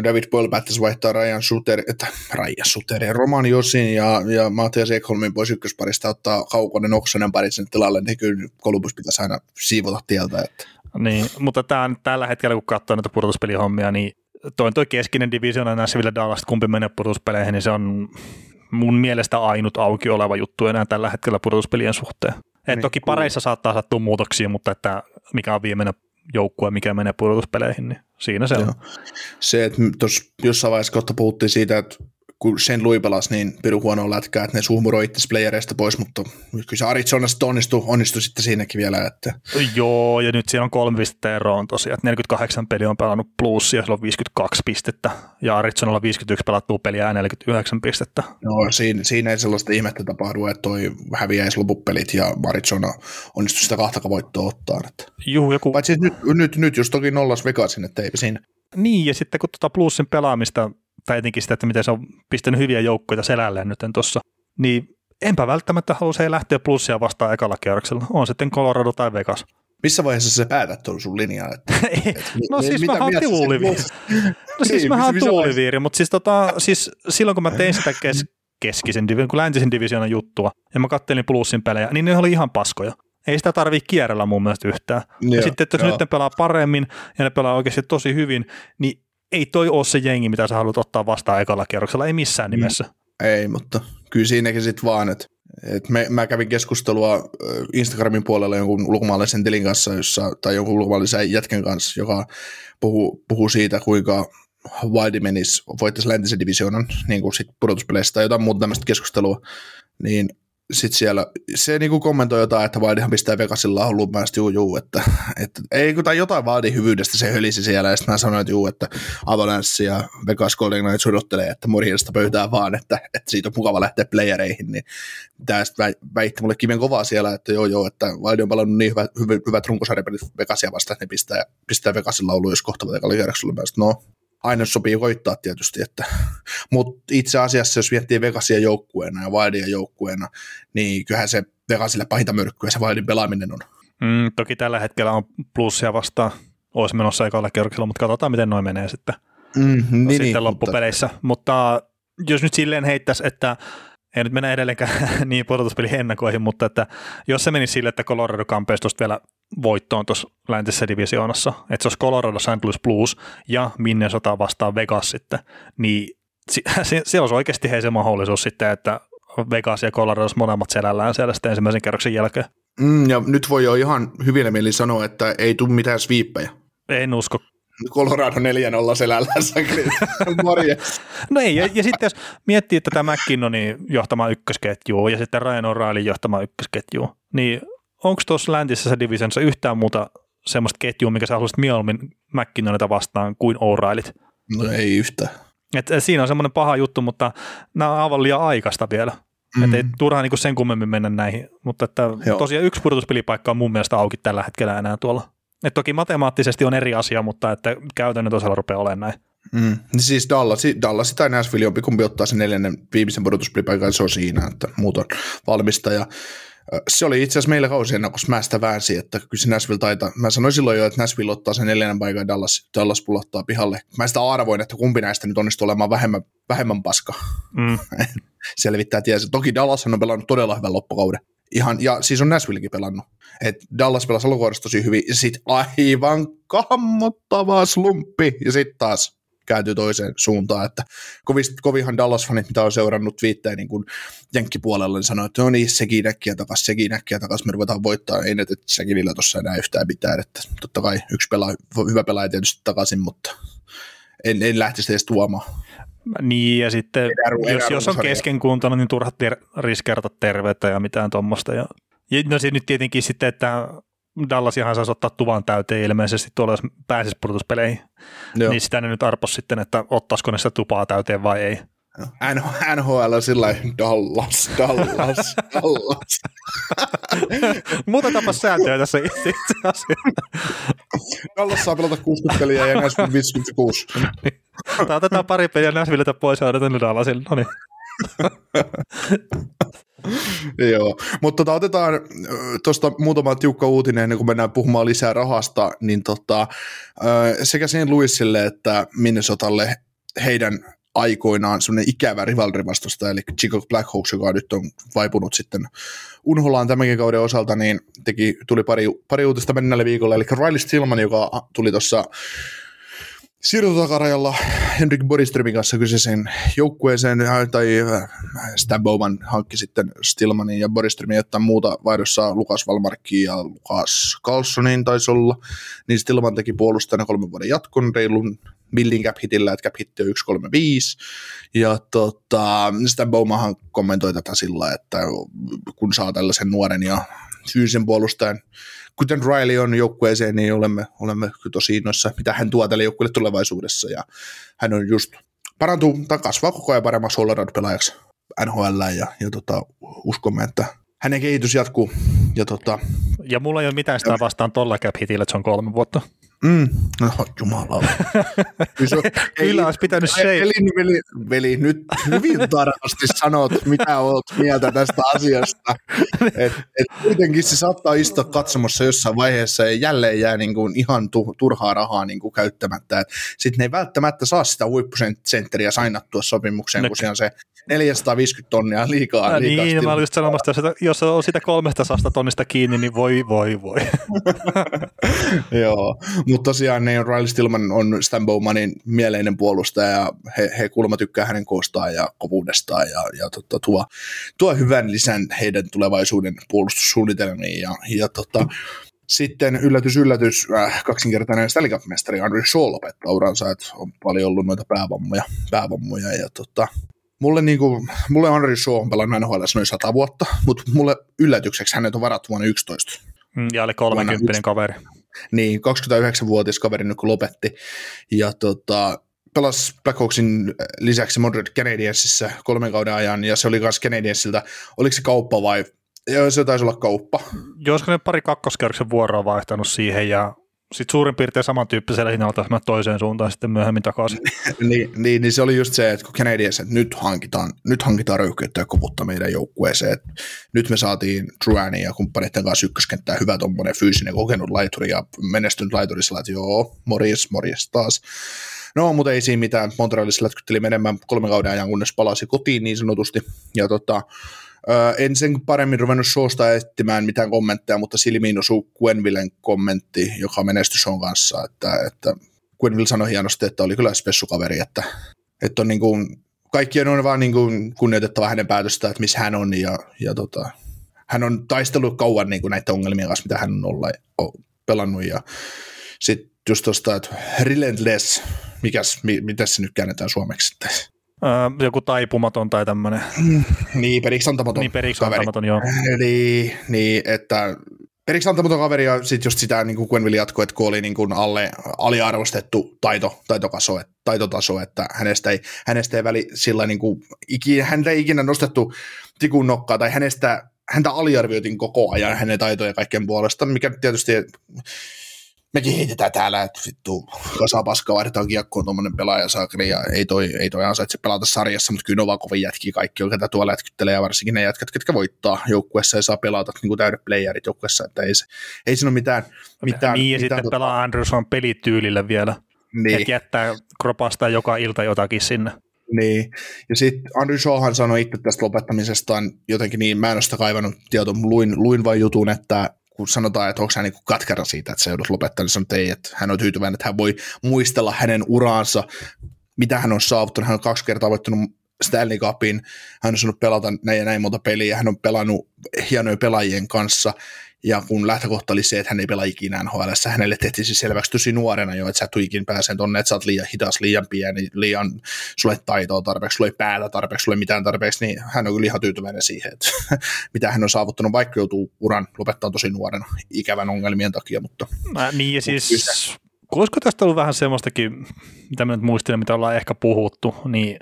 David Boyle päättäisi vaihtaa Ryan Suter, että Ryan Suter ja Roman Josin ja, ja Matias Ekholmin pois ykkösparista ottaa Kaukonen Oksanen parit sen tilalle, niin kyllä Columbus pitäisi aina siivota tieltä. Että. Niin, mutta tämän, tällä hetkellä kun katsoo näitä pudotuspelihommia, niin toi, toi keskinen divisiona Nashville Dallas, kumpi menee pudotuspeleihin, niin se on mun mielestä ainut auki oleva juttu enää tällä hetkellä pudotuspelien suhteen. Et niin, toki pareissa saattaa sattua muutoksia, mutta että mikä on viimeinen joukkue, mikä menee pudotuspeleihin, niin siinä se Joo. on. Se, että tuossa jossain vaiheessa kohta puhuttiin siitä, että kun sen Louis pelasi niin piru huonoa lätkää, että ne suhmuroi itse playereista pois, mutta kyllä se Arizona sitten onnistui, onnistui sitten siinäkin vielä. Että... Joo, ja nyt siinä on kolme pistettä eroa on tosiaan, että 48 peliä on pelannut plus ja sillä on 52 pistettä, ja Arizonalla 51 pelattua peliä ja 49 pistettä. No siinä, siinä ei sellaista ihmettä tapahdu, että toi häviäisi lopupelit ja Arizona onnistui sitä kahta voittoa ottaa. Että. Juu, joku... Paitsi nyt, nyt, nyt just toki nollas Vegasin, että ei siinä. Niin, ja sitten kun tuota plussin pelaamista tai etenkin sitä, että miten se on pistänyt hyviä joukkoja selälleen nyt tuossa, niin enpä välttämättä halua lähteä plussia vastaan ekalla kierroksella. On sitten Colorado tai Vegas. Missä vaiheessa sä päätät tuon sun linjaa? Että, et, no siis mä oon tuuliviiri. No siis niin, mä oon tuuliviiri, mutta siis, tota, siis silloin kun mä tein sitä kes, keskisen, kun läntisen divisioonan juttua, ja mä kattelin plussin pelejä, niin ne oli ihan paskoja. Ei sitä tarvii kierrellä mun mielestä yhtään. Joo, ja sitten, että jos nyt ne pelaa paremmin ja ne pelaa oikeasti tosi hyvin, niin ei toi ole se jengi, mitä sä haluat ottaa vastaan ekalla kierroksella, ei missään mm. nimessä. Ei, mutta kyllä siinäkin sitten vaan, että et me, mä kävin keskustelua Instagramin puolella jonkun ulkomaalaisen tilin kanssa, jossa, tai jonkun ulkomaalaisen jätkän kanssa, joka puhuu, puhuu siitä, kuinka Wildi menisi, voittaisi läntisen divisioonan niin kuin sit pudotuspeleistä tai jotain muuta tämmöistä keskustelua, niin sitten siellä se niinku kommentoi jotain, että Wildihan pistää Vegasilla ollut päästä juu, juu, että, että ei kun tai jotain Wildin hyvyydestä se hölisi siellä, ja sitten mä sanoin, että juu, että Avalanche ja Vegas Golden Knights odottelee, että morjesta pöytään vaan, että, että siitä on mukava lähteä playereihin, niin tämä sitten väitti mulle kiven kovaa siellä, että joo joo, että Wildi on palannut niin hyvät, hyvät, hyvät runkosarjapelit Vegasia vastaan, että ne pistää, pistää Vegasilla ollut, jos kohta kierroksella no aina sopii koittaa tietysti, että, mutta itse asiassa jos miettii Vegasia joukkueena ja Wildia joukkueena, niin kyllähän se Vegasille pahinta myrkkyä se Wildin pelaaminen on. Mm, toki tällä hetkellä on plussia vastaan, olisi menossa ekalla kierroksella, mutta katsotaan miten noin menee sitten, mm, niin, sitten niin, loppupeleissä. Mutta... mutta jos nyt silleen heittäisi, että ei nyt mennä edelleenkään niin pudotuspelin ennakoihin, mutta että jos se menisi sille, että Colorado kampeisi tuosta vielä voittoon tuossa läntisessä divisioonassa, että se olisi Colorado St. Louis Blues ja Minnesota vastaan Vegas sitten, niin siellä olisi oikeasti hei se mahdollisuus sitten, että Vegas ja Colorado olisi molemmat selällään siellä sitten ensimmäisen kerroksen jälkeen. Mm, ja nyt voi jo ihan hyvillä mieli sanoa, että ei tule mitään sviippejä. En usko Colorado 4-0 selällänsä. no ei, ja, ja, sitten jos miettii tätä McKinnonin johtama ykkösketjua ja sitten Ryan O'Reillyn johtama ykkösketju, niin onko tuossa läntisessä divisionissa yhtään muuta semmoista ketjua, mikä sä haluaisit mieluummin McKinnonita vastaan kuin O'Reillyt? No ei yhtään. Et siinä on semmoinen paha juttu, mutta nämä on aivan liian aikaista vielä. Mm. Että ei turhaan niin sen kummemmin mennä näihin, mutta että tosiaan yksi pudotuspelipaikka on mun mielestä auki tällä hetkellä enää tuolla et toki matemaattisesti on eri asia, mutta että käytännön tosalla rupeaa olemaan näin. Mm. Siis Dallas, Dallas tai Nashville, jompikumpi ottaa sen neljännen viimeisen pudotuspelipaikan, se on siinä, että muut on valmista. Ja se oli itse asiassa meillä kausi ennen, kun mä sitä väänsin, että kyllä se Nashville taitaa. Mä sanoin silloin jo, että Nashville ottaa sen neljännen paikan ja Dallas, Dallas pulottaa pihalle. Mä sitä arvoin, että kumpi näistä nyt onnistuu olemaan vähemmän, vähemmän paska. Mm. Selvittää tietysti. Toki Dallas on pelannut todella hyvän loppukauden. Ihan, ja siis on Nashvillekin pelannut. Et Dallas pelasi alkuvuodesta tosi hyvin, ja sitten aivan kammottava slumppi, ja sitten taas kääntyy toiseen suuntaan, että kovist, kovihan Dallas-fanit, mitä on seurannut viitteen niin kuin jenkkipuolella, niin sanoo, että no niin, sekin näkkiä takas, sekin näkkiä takas, me ruvetaan voittaa, ei nyt, että sekin tuossa enää yhtään mitään, että totta kai yksi pelaa, hyvä pelaaja tietysti takaisin, mutta en, en lähtisi edes tuomaan. Niin, ja sitten erä, jos, jos on keskenkuntona, niin turha ter- riskerata terveyttä ja mitään tuommoista. Ja, ja no se nyt tietenkin sitten, että Dallas ihan saisi ottaa tuvan täyteen ilmeisesti tuolla, jos pääsisi pudotuspeleihin. Joo. Niin sitä ne nyt arpos sitten, että ottaisiko ne sitä tupaa täyteen vai ei. NHL sillä Dallas, Dallas, Dallas. Muutetaanpa sääntöjä tässä itse asiassa. Dallas saa pelata 60 peliä ja Nashville 56. Tämä otetaan pari peliä Nashvilletä pois ja odotetaan Dallasille. No niin. Joo, mutta tota, otetaan tuosta muutama tiukka uutinen ennen kuin mennään puhumaan lisää rahasta, niin tota, sekä sen Louisille että Minnesotalle heidän aikoinaan semmoinen ikävä rivalrivastosta, eli Chicago Blackhawks, joka nyt on vaipunut sitten unholaan tämänkin kauden osalta, niin teki, tuli pari, pari uutista mennälle viikolla, eli Riley Stillman, joka tuli tuossa siirtotakarajalla Henrik Boriströmin kanssa kyseisen joukkueeseen, tai Stan Bowman hankki sitten Stillmanin ja Boriströmin, että muuta vaihdossa Lukas Valmarkki ja Lukas Carlsonin taisi olla, niin Stillman teki puolustajana kolmen vuoden jatkon reilun millin cap hitillä, että cap hitti on 135, ja tota, Stan Bowmanhan kommentoi tätä sillä, että kun saa tällaisen nuoren ja fyysisen puolustajan kuten Riley on joukkueeseen, niin olemme, olemme tosi innoissa, mitä hän tuo tälle joukkueelle tulevaisuudessa. Ja hän on just parantuu tai kasvaa koko ajan paremmaksi all pelaajaksi NHL ja, ja tota, uskomme, että hänen kehitys jatkuu. Ja, tota, ja mulla ei ole mitään sitä vastaan tolla cap hitillä, että se on kolme vuotta. Mm. No, jumala. Kyllä olisi pitänyt se. Veli, veli, veli, nyt hyvin tarkasti sanot, mitä olet mieltä tästä asiasta. Et, et kuitenkin se saattaa istua katsomassa jossain vaiheessa ja jälleen jää niin kuin ihan tu, turhaa rahaa niin kuin käyttämättä. Sitten ne ei välttämättä saa sitä huippusentteriä sainattua sopimukseen, no. kun se on se 450 tonnia liikaa. Ja liikaa niin, mä olin just sanomassa, että jos on sitä 300 tonnista kiinni, niin voi, voi, voi. Joo, mutta tosiaan ne Riley Stillman on Stan Bowmanin mieleinen puolustaja ja he, he kuulemma tykkää hänen koostaan ja kovuudestaan ja, ja tota, tuo, tuo hyvän lisän heidän tulevaisuuden puolustussuunnitelmiin ja, ja tota, sitten yllätys, yllätys, äh, kaksinkertainen Stanley Cup-mestari Andrew Shaw lopettaa uransa, että on paljon ollut noita päävammoja, päävammoja ja tota, mulle, niinku, mulle Andrew Shaw on pelannut NHL noin 100 vuotta, mutta mulle yllätykseksi hänet on varattu vuonna 11. Mm, ja oli 30 kaveri. Niin, 29-vuotias kaveri nyt kun lopetti. Ja tota, pelasi Blackhawksin lisäksi Montreal Canadiensissa kolmen kauden ajan, ja se oli myös Canadiensilta, oliko se kauppa vai Joo, se taisi olla kauppa. Josko ne pari kakkoskerroksen vuoroa vaihtanut siihen ja sitten suurin piirtein samantyyppisellä hinnalla taas toiseen suuntaan sitten myöhemmin takaisin. niin, niin, niin, se oli just se, että kun Canadiens, että nyt hankitaan, nyt hankitaan röyhkeyttä ja kovutta meidän joukkueeseen. Että nyt me saatiin Truanin ja kumppaneiden kanssa ykköskenttää hyvä tuommoinen fyysinen kokenut laituri ja menestynyt laituri sillä, että joo, morjes, morjes taas. No, mutta ei siinä mitään. Montrealissa lätkytteli menemään kolme kauden ajan, kunnes palasi kotiin niin sanotusti. Ja tota, Öö, en sen paremmin ruvennut suosta etsimään mitään kommentteja, mutta silmiin osuu Gwenvillen kommentti, joka menestys on kanssa, että, että Gwenville sanoi hienosti, että oli kyllä spessukaveri, että, että on niin kuin, kaikkien on vaan niin kuin kunnioitettava hänen päätöstä, että missä hän on ja, ja tota, hän on taistellut kauan niin kuin näiden ongelmien kanssa, mitä hän on olla, pelannut ja sitten just tuosta, että relentless, mikäs, mi, mitä se nyt käännetään suomeksi sitten? Öö, joku taipumaton tai tämmöinen. niin, periksi antamaton. Niin, periksi antamaton, joo. Eli, niin, että periksi antamaton kaveri ja sitten just sitä, niin kuin Gwenville jatkoi, että kun oli niin kuin alle, aliarvostettu taito, taitokaso, et, taitotaso, että hänestä ei, hänestä ei väli sillä niin kuin, ikinä, häntä ei ikinä nostettu tikun nokkaa tai hänestä, häntä aliarvioitiin koko ajan hänen taitoja kaikkien puolesta, mikä tietysti mekin heitetään täällä, että vittu kasa paskaa vaihdetaan kiekkoon tuommoinen pelaaja saakeli ja ei toi, ei toi ansaitse pelata sarjassa, mutta kyllä on kovin jätkiä kaikki, ketä tuolla jätkyttelee ja varsinkin ne jätkät, ketkä voittaa joukkuessa ja saa pelata niin kuin täydet playerit joukkuessa, että ei, se, ei siinä ole mitään, mitään Niin ja mitään, sitten tota... pelaa Anderson pelityylillä vielä, niin. että jättää kropasta joka ilta jotakin sinne. Niin, ja sitten Andrew Shawhan sanoi itse tästä lopettamisestaan jotenkin niin, mä en ole sitä kaivannut tieto, luin, luin vain jutun, että kun sanotaan, että onko hän niin katkera siitä, että se joudut lopettamaan, niin sanoo, että ei, että hän on tyytyväinen, että hän voi muistella hänen uraansa, mitä hän on saavuttanut. Hän on kaksi kertaa voittanut Stanley Cupin, hän on saanut pelata näin ja näin monta peliä, hän on pelannut hienojen pelaajien kanssa, ja kun lähtökohta oli se, että hän ei pelaa ikinä NHL, hänelle tehtiin siis selväksi tosi nuorena jo, että sä et ikinä pääse tonne, että sä oot liian hidas, liian pieni, liian, sulle ei taitoa tarpeeksi, sulle ei päätä tarpeeksi, sulle ei mitään tarpeeksi, niin hän on kyllä ihan tyytyväinen siihen, että mitä hän on saavuttanut, vaikka joutuu uran lopettaa tosi nuorena ikävän ongelmien takia. Mutta, Mä, niin ja siis, olisiko tästä ollut vähän semmoistakin, mitä mä nyt muistelen, mitä ollaan ehkä puhuttu, niin,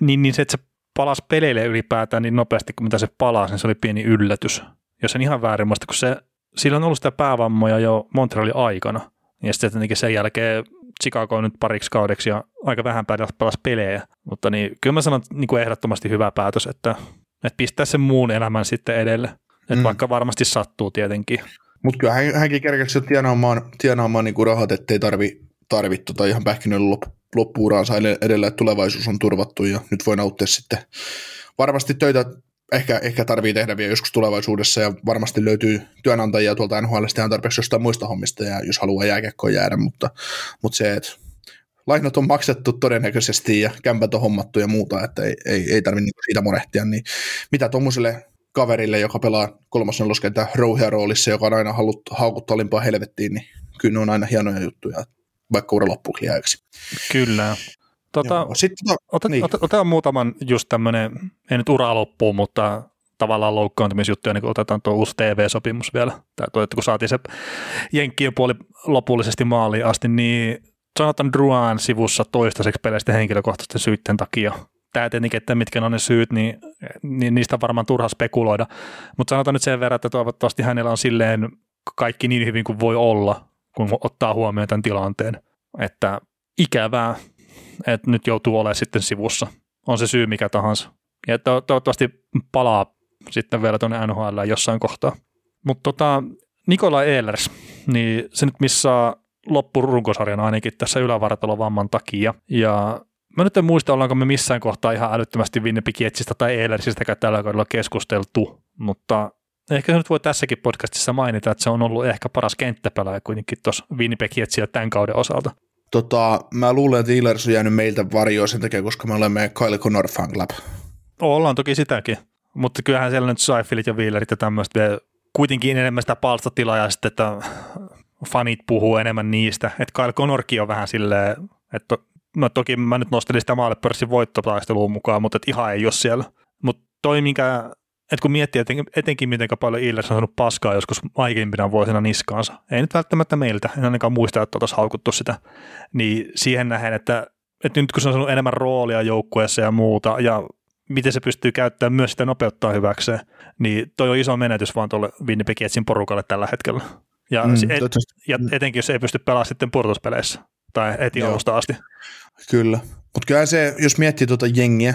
niin, niin se, että se palasi peleille ylipäätään niin nopeasti kuin mitä se palasi, niin se oli pieni yllätys jos en ihan väärin muista, kun se, sillä on ollut sitä päävammoja jo Montrealin aikana. Ja sitten tietenkin sen jälkeen Chicago on nyt pariksi kaudeksi ja aika vähän pelasi pelejä. Mutta niin, kyllä mä sanon niin kuin ehdottomasti hyvä päätös, että, että pistää sen muun elämän sitten edelle. Että mm. vaikka varmasti sattuu tietenkin. Mutta kyllä hän, hänkin kerkesi tienaamaan, tienaamaan niin kuin rahat, ettei tarvi, tarvi tota ihan pähkinöllä lop, loppuuraansa edellä, että tulevaisuus on turvattu ja nyt voi nauttia sitten varmasti töitä ehkä, ehkä tarvii tehdä vielä joskus tulevaisuudessa ja varmasti löytyy työnantajia tuolta NHL ihan tarpeeksi jostain muista hommista ja jos haluaa jääkiekkoon jäädä, mutta, mutta se, että lainat on maksettu todennäköisesti ja kämpät on hommattu ja muuta, että ei, ei, ei tarvitse niinku siitä murehtia, niin mitä tuommoiselle kaverille, joka pelaa kolmosneloskentä rouhia roolissa, joka on aina hallut, haukuttu alimpaa helvettiin, niin kyllä ne on aina hienoja juttuja, vaikka ura loppuukin. Kyllä. Tota, Joo, sitten, tota, ota, niin. ota, otetaan muutaman just tämmöinen, ei nyt ura loppuun, mutta tavallaan loukkaantumisjuttuja, niin kun otetaan tuo uusi TV-sopimus vielä, tai tuo, että kun saatiin se Jenkkien puoli lopullisesti maaliin asti, niin Jonathan Druan sivussa toistaiseksi peleistä henkilökohtaisten syytten takia. Tämä tietenkin, että mitkä on ne syyt, niin, niin niistä on varmaan turha spekuloida. Mutta sanotaan nyt sen verran, että toivottavasti hänellä on silleen kaikki niin hyvin kuin voi olla, kun ottaa huomioon tämän tilanteen. Että ikävää, että nyt joutuu olemaan sitten sivussa. On se syy mikä tahansa. Ja to- toivottavasti palaa sitten vielä tuonne NHL jossain kohtaa. Mutta tota, Nikola Ehlers, niin se nyt missaa loppurunkosarjan ainakin tässä ylävartalovamman takia. Ja mä nyt en muista, ollaanko me missään kohtaa ihan älyttömästi Winnipeg Jetsistä tai Ehlersistä tällä kaudella keskusteltu, mutta ehkä se nyt voi tässäkin podcastissa mainita, että se on ollut ehkä paras kenttäpelaaja kuitenkin tuossa Winnipeg Jetsillä tämän kauden osalta. Tota, mä luulen, että Ehlers on jäänyt meiltä varjoon sen takia, koska me olemme Kyle Connor fan club. Ollaan toki sitäkin, mutta kyllähän siellä nyt Seifelit ja Wheelerit ja tämmöistä vielä kuitenkin enemmän sitä palstatilaa ja sitten, että fanit puhuu enemmän niistä. Että Kyle Connorkin on vähän silleen, että no toki mä nyt nostelin sitä pörssin voittotaisteluun mukaan, mutta et ihan ei ole siellä. Mutta toi, minkä, että kun miettii etenkin, etenkin miten paljon Illers on saanut paskaa joskus vaikeimpina vuosina niskaansa, ei nyt välttämättä meiltä, en ainakaan muista, että oltaisiin haukuttu sitä, niin siihen nähen, että, että nyt kun se on saanut enemmän roolia joukkueessa ja muuta, ja miten se pystyy käyttämään myös sitä nopeuttaa hyväkseen, niin toi on iso menetys vaan tuolle Winnipeg Jetsin porukalle tällä hetkellä. Ja, mm, et, ja etenkin, jos ei pysty pelaamaan sitten purtuspeleissä tai heti Joo. alusta asti. Kyllä. Mutta kyllä se, jos miettii tuota jengiä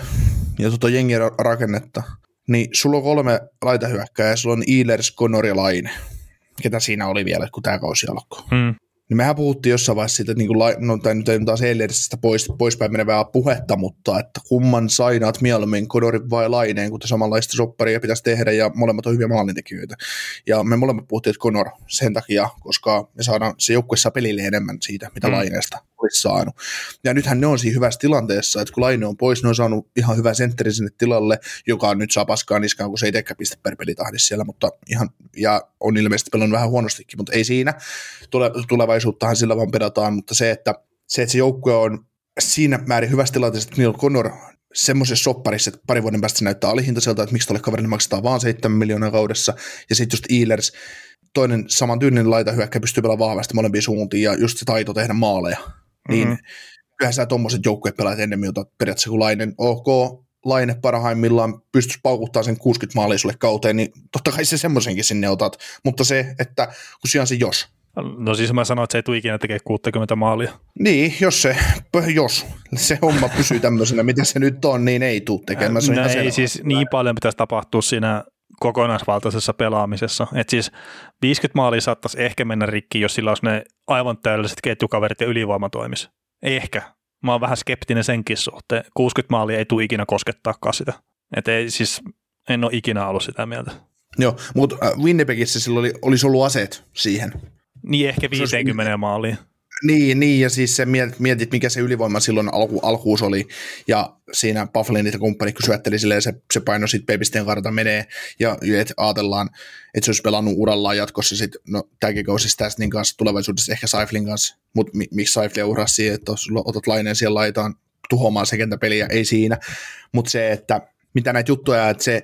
ja tuota jengiä rakennetta, niin sulla on kolme laitahyökkää sulla on Eilers, Connor ja Laine. Ketä siinä oli vielä, kun tämä kausi alkoi. Mm. Niin mehän puhuttiin jossain vaiheessa siitä, että niin kuin, no, tai nyt ei taas Eilersistä pois, poispäin menevää puhetta, mutta että kumman sainaat mieluummin, Kodorin vai Laineen, kun samanlaista sopparia pitäisi tehdä ja molemmat on hyviä maalintekijöitä. Ja me molemmat puhuttiin, että Conor sen takia, koska me saadaan se joukkue saa pelille enemmän siitä, mitä mm. Laineesta olisi saanut. Ja nythän ne on siinä hyvässä tilanteessa, että kun Laine on pois, ne on saanut ihan hyvä sentteri sinne tilalle, joka nyt saa paskaa niskaan, kun se ei teekään piste per pelitahdissa siellä, mutta ihan, ja on ilmeisesti pelannut vähän huonostikin, mutta ei siinä. Tule, tulevaisuuttahan sillä vaan pedataan, mutta se, että se, että se joukkue on siinä määrin hyvässä tilanteessa, että Neil Connor semmoisessa sopparissa, että pari vuoden päästä se näyttää alihintaiselta, että miksi tuolle kaverille maksetaan vaan 7 miljoonaa kaudessa, ja sitten just Eilers, toinen saman tyynnin laita hyökkä pystyy pelaamaan vahvasti molempiin suuntiin, ja just se taito tehdä maaleja, niin mm-hmm. kyllähän sä tuommoiset joukkueet pelaat ennemmin, jota periaatteessa kuin Lainen, ok, Laine parhaimmillaan pystyisi paukuttaa sen 60 maalia sulle kauteen, niin totta kai se semmoisenkin sinne otat, mutta se, että kun sijaan se jos, No siis mä sanoin, että se ei tule ikinä tekee 60 maalia. Niin, jos se, jos se homma pysyy tämmöisenä, mitä se nyt on, niin ei tule tekemään. No ei siis niin paljon pitäisi tapahtua siinä kokonaisvaltaisessa pelaamisessa. Et siis 50 maalia saattaisi ehkä mennä rikki, jos sillä olisi ne aivan täydelliset ketjukaverit ja ylivoima toimisi. Ehkä. Mä oon vähän skeptinen senkin suhteen. 60 maalia ei tule ikinä koskettaakaan sitä. Et ei, siis en ole ikinä ollut sitä mieltä. Joo, mutta äh, Winnipegissä sillä oli, olisi ollut aseet siihen. Niin ehkä 50 olisi, maaliin. Niin, niin, ja siis se mietit, mikä se ylivoima silloin alku, alkuus oli, ja siinä Bufflinit ja kumppani, kun syötteli silleen, se, se paino sitten Peipisteen karta menee, ja et ajatellaan, että se olisi pelannut urallaan jatkossa sitten, no tämäkin kausi Stasnin kanssa, tulevaisuudessa ehkä Saiflin kanssa, mutta mi, miksi Saiflia urasi siihen, että otat laineen siellä laitaan tuhoamaan se kentäpeliä, ei siinä, mutta se, että mitä näitä juttuja, että se,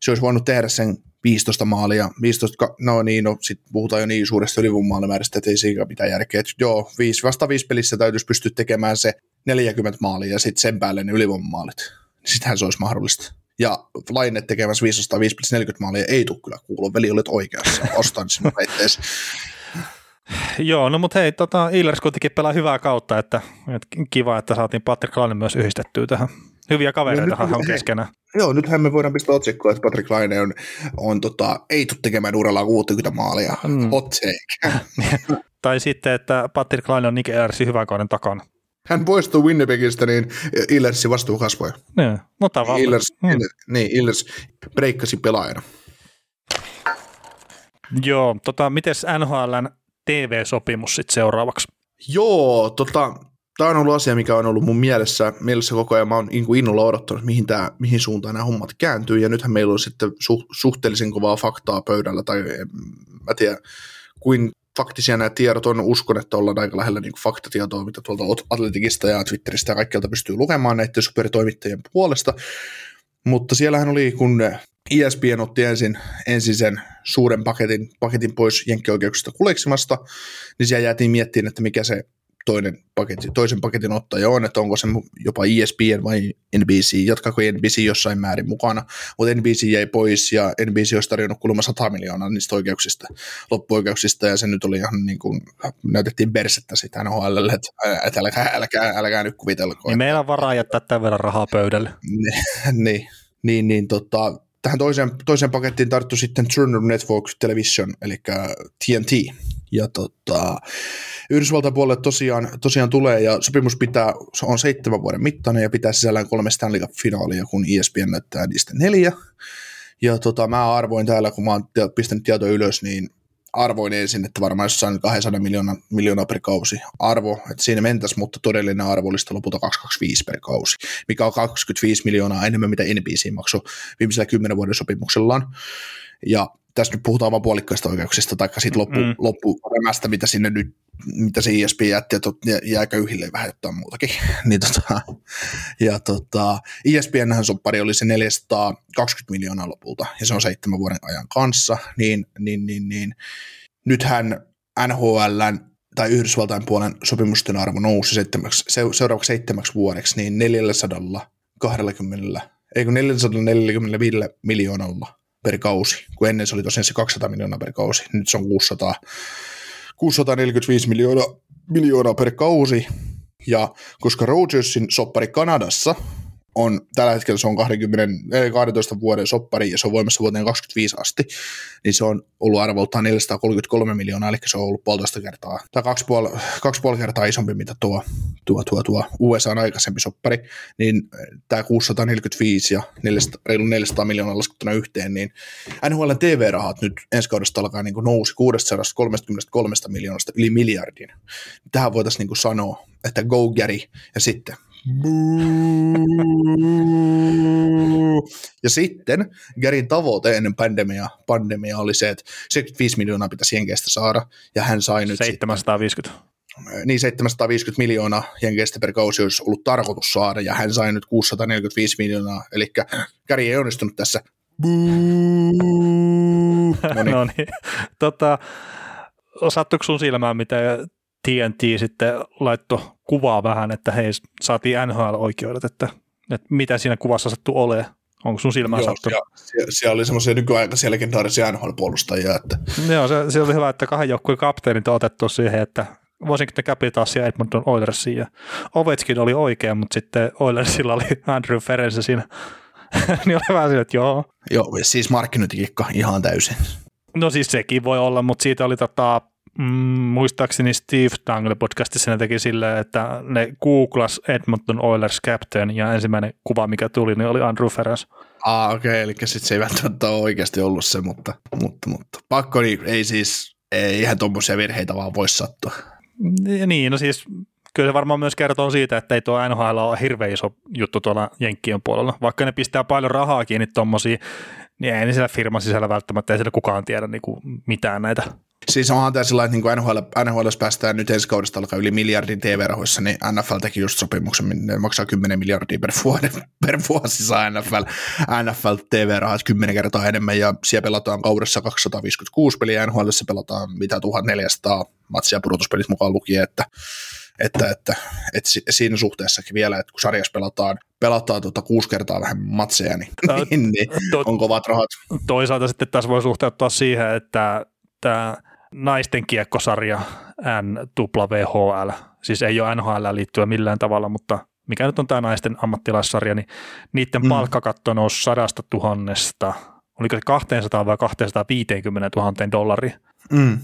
se olisi voinut tehdä sen 15 maalia, 15, no niin, no sit puhutaan jo niin suuresta ylivoimamaalimäärästä, että ei siinä mitään järkeä. Et joo, viisi, vasta viisi pelissä täytyisi pystyä tekemään se 40 maalia ja sitten sen päälle ne ylivoimamaalit. Sitähän se olisi mahdollista. Ja Laine tekemässä 505 40 maalia ei tule kyllä kuulua. Veli, olet oikeassa. Ostan sinun väitteesi. Joo, no mutta hei, tota, Eilers kuitenkin pelaa hyvää kautta, että, että kiva, että saatiin Patrick Laine myös yhdistettyä tähän Hyviä kavereita no, on keskenään. Joo, nythän me voidaan pistää otsikkoa, että Patrick Laine on, on tota, ei tule tekemään uralla 60 maalia. Mm. Hot take. tai sitten, että Patrick Laine on Nick Earsi hyvän kauden takana. Hän poistuu Winnipegistä, niin Illersin vastuu kasvoi. Niin, no tavallaan. Illers, mm. niin, Illers breikkasi pelaajana. Joo, tota, miten NHLn TV-sopimus sitten seuraavaksi? Joo, tota, tämä on ollut asia, mikä on ollut mun mielessä, mielessä koko ajan. Mä oon niin kuin innolla odottanut, mihin, tää, mihin suuntaan nämä hommat kääntyy, ja nythän meillä on sitten su, suhteellisen kovaa faktaa pöydällä, tai en, mä tiedä, kuin faktisia nämä tiedot on. Uskon, että ollaan aika lähellä niin faktatietoa, mitä tuolta Atletikista ja Twitteristä ja kaikkialta pystyy lukemaan näiden superitoimittajien puolesta. Mutta siellähän oli, kun ESPN otti ensin, ensin sen suuren paketin, paketin pois jenkkioikeuksista kuleksimasta, niin siellä jäätiin miettimään, että mikä se toinen paketti, toisen paketin ottaja on, että onko se jopa ESPN vai NBC, jatkaako NBC jossain määrin mukana, mutta NBC jäi pois ja NBC olisi tarjonnut kulma 100 miljoonaa niistä oikeuksista, loppuoikeuksista ja se nyt oli ihan niin kuin, näytettiin bersettä sitä NHL, että, että älkää, älkää, älkää nyt kuvitelko. Niin meillä on varaa jättää tämän verran rahaa pöydälle. niin, niin, niin tota, tähän toiseen, toiseen pakettiin tarttu sitten Turner Network Television, eli TNT. Ja tota, Yhdysvaltain puolelle tosiaan, tosiaan tulee, ja sopimus pitää, on seitsemän vuoden mittainen, ja pitää sisällään kolme Stanley Cup-finaalia, kun ESPN näyttää niistä neljä. Ja tota, mä arvoin täällä, kun mä oon pistänyt tietoa ylös, niin arvoin ensin, että varmaan jossain 200 miljoonaa, miljoonaa per kausi arvo, että siinä mentäisi, mutta todellinen arvo olisi lopulta 225 per kausi, mikä on 25 miljoonaa enemmän, mitä NBC maksoi viimeisellä kymmenen vuoden sopimuksellaan. Ja tässä nyt puhutaan vain puolikkaista oikeuksista, tai siitä loppu, mm. loppurämästä, mitä sinne nyt, mitä se ISP jätti, ja jää köyhille vähän jotain muutakin. niin tota, ja tota, ISPNhän soppari oli se 420 miljoonaa lopulta, ja se on seitsemän vuoden ajan kanssa, niin, niin, niin, niin nythän NHLn tai Yhdysvaltain puolen sopimusten arvo nousi seitsemäksi, seuraavaksi seitsemäksi vuodeksi, niin 420, ei kun 445 miljoonalla per kausi, kun ennen se oli tosiaan se 200 miljoonaa per kausi, nyt se on 600, 645 miljoonaa, miljoonaa per kausi, ja koska Rogersin soppari Kanadassa on, tällä hetkellä se on 20, 12 vuoden soppari ja se on voimassa vuoteen 25 asti, niin se on ollut arvoltaan 433 miljoonaa, eli se on ollut puolitoista kertaa, tai kaksi puoli, kaksi puoli kertaa isompi, mitä tuo, tuo, tuo, tuo USA on aikaisempi soppari, niin tämä 645 ja 400, reilu 400 miljoonaa laskettuna yhteen, niin NHL TV-rahat nyt ensi kaudesta alkaa niin nousi 633 miljoonasta yli miljardin. Tähän voitaisiin niin sanoa, että go Gary, ja sitten ja sitten Garin tavoite ennen pandemia, pandemia oli se, että 75 miljoonaa pitäisi Jenkeistä saada, ja hän sai nyt 750. Sitten, niin 750 miljoonaa Jenkeistä per kausi olisi ollut tarkoitus saada, ja hän sai nyt 645 miljoonaa, eli Gary ei onnistunut tässä. no niin. no niin. Tota, sattuiko sun silmään, mitä TNT sitten laittoi kuvaa vähän, että hei, saatiin NHL-oikeudet, että, että mitä siinä kuvassa sattuu olemaan. Onko sun silmään Joo, sattunut? Siellä, siellä oli semmoisia nykyaikaisia legendaarisia NHL-puolustajia. Että... Joo, se, se, oli hyvä, että kahden joukkueen kapteenit on otettu siihen, että Washington Capitals ja Edmonton Oilersin. Ja Ovechkin oli oikea, mutta sitten Oilersilla oli Andrew Ferenc siinä. niin oli vähän että joo. Joo, siis markkinointikikka ihan täysin. No siis sekin voi olla, mutta siitä oli tota, mm, muistaakseni Steve Dangle podcastissa ne teki silleen, että ne googlas Edmonton Oilers captain ja ensimmäinen kuva, mikä tuli, niin oli Andrew Ferras. Ah, okei, okay, eli sitten se ei välttämättä ole oikeasti ollut se, mutta, mutta, mutta pakko niin, ei siis, ei ihan tuommoisia virheitä vaan voi sattua. Niin, no siis kyllä se varmaan myös kertoo siitä, että ei tuo NHL ole hirveän iso juttu tuolla Jenkkien puolella. Vaikka ne pistää paljon rahaa kiinni tuommoisiin, niin ei ne siellä firman sisällä välttämättä, ei siellä kukaan tiedä niin kuin mitään näitä Siis onhan tämä sillä että niin NHL, NHL päästään nyt ensi kaudesta alkaa yli miljardin TV-rahoissa, niin NFL teki just sopimuksen, ne maksaa 10 miljardia per, vuoden, per vuosi saa NFL, NFL TV-rahat 10 kertaa enemmän, ja siellä pelataan kaudessa 256 peliä, NHL pelataan mitä 1400 matsia pudotuspelit mukaan lukien, että että, että, että siinä suhteessakin vielä, että kun sarjassa pelataan, pelataan tuota kuusi kertaa vähän matseja, niin, niin, niin to, on kovat rahat. Toisaalta sitten tässä voi suhteuttaa siihen, että tämä naisten kiekkosarja NWHL, siis ei ole NHL liittyen millään tavalla, mutta mikä nyt on tämä naisten ammattilaissarja, niin niiden mm. palkkakatto nousi sadasta tuhannesta, oliko se 200 vai 250 000 dollaria. Mm.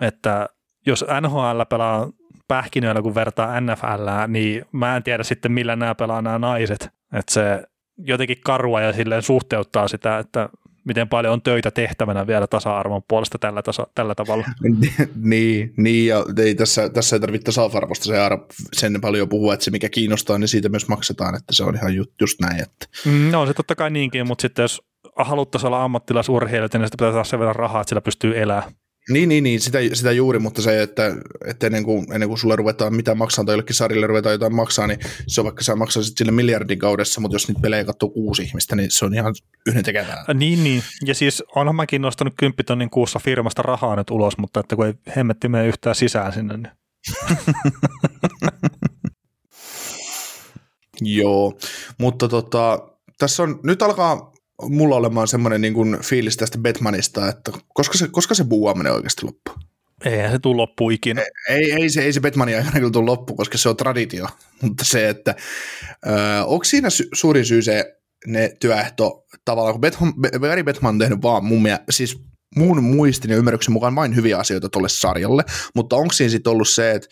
Että jos NHL pelaa pähkinöillä, kun vertaa NFL, niin mä en tiedä sitten, millä nämä pelaa nämä naiset. Että se jotenkin karua ja silleen suhteuttaa sitä, että miten paljon on töitä tehtävänä vielä tasa-arvon puolesta tällä, tasa, tällä tavalla. niin, niin, ja ei tässä, tässä ei tarvitse tasa-arvosta se sen paljon puhua, että se mikä kiinnostaa, niin siitä myös maksetaan, että se on ihan just, just näin. Että. Mm, no se totta kai niinkin, mutta sitten jos haluttaisiin olla ammattilaisurheilijoita, niin sitä pitää saada sen verran rahaa, että sillä pystyy elämään. Niin, niin, niin sitä, sitä juuri, mutta se, että, että ennen, kuin, ennen kuin sulle ruvetaan mitä maksaa tai jollekin sarille ruvetaan jotain maksaa, niin se on vaikka sä maksaisit sille miljardin kaudessa, mutta jos niitä pelejä katsoo kuusi ihmistä, niin se on ihan yhden tekevää. Niin, niin. Ja siis onhan mäkin nostanut kymppitonnin kuussa firmasta rahaa nyt ulos, mutta että kun ei hemmetti mene yhtään sisään sinne, niin. Joo, mutta tota, tässä on, nyt alkaa mulla olemaan semmoinen niin kuin fiilis tästä Batmanista, että koska se, koska se buuaminen oikeasti loppuu? Eihän se tule loppu ikinä. Ei, ei, se, ei se Batmanin aikana kyllä tule loppu, koska se on traditio, mutta se, että äh, onko siinä sy- suurin syy se ne työehto tavallaan, kun Batman, Barry Batman on tehnyt vaan mun mielestä, siis mun muistin ja ymmärryksen mukaan vain hyviä asioita tuolle sarjalle, mutta onko siinä sitten ollut se, että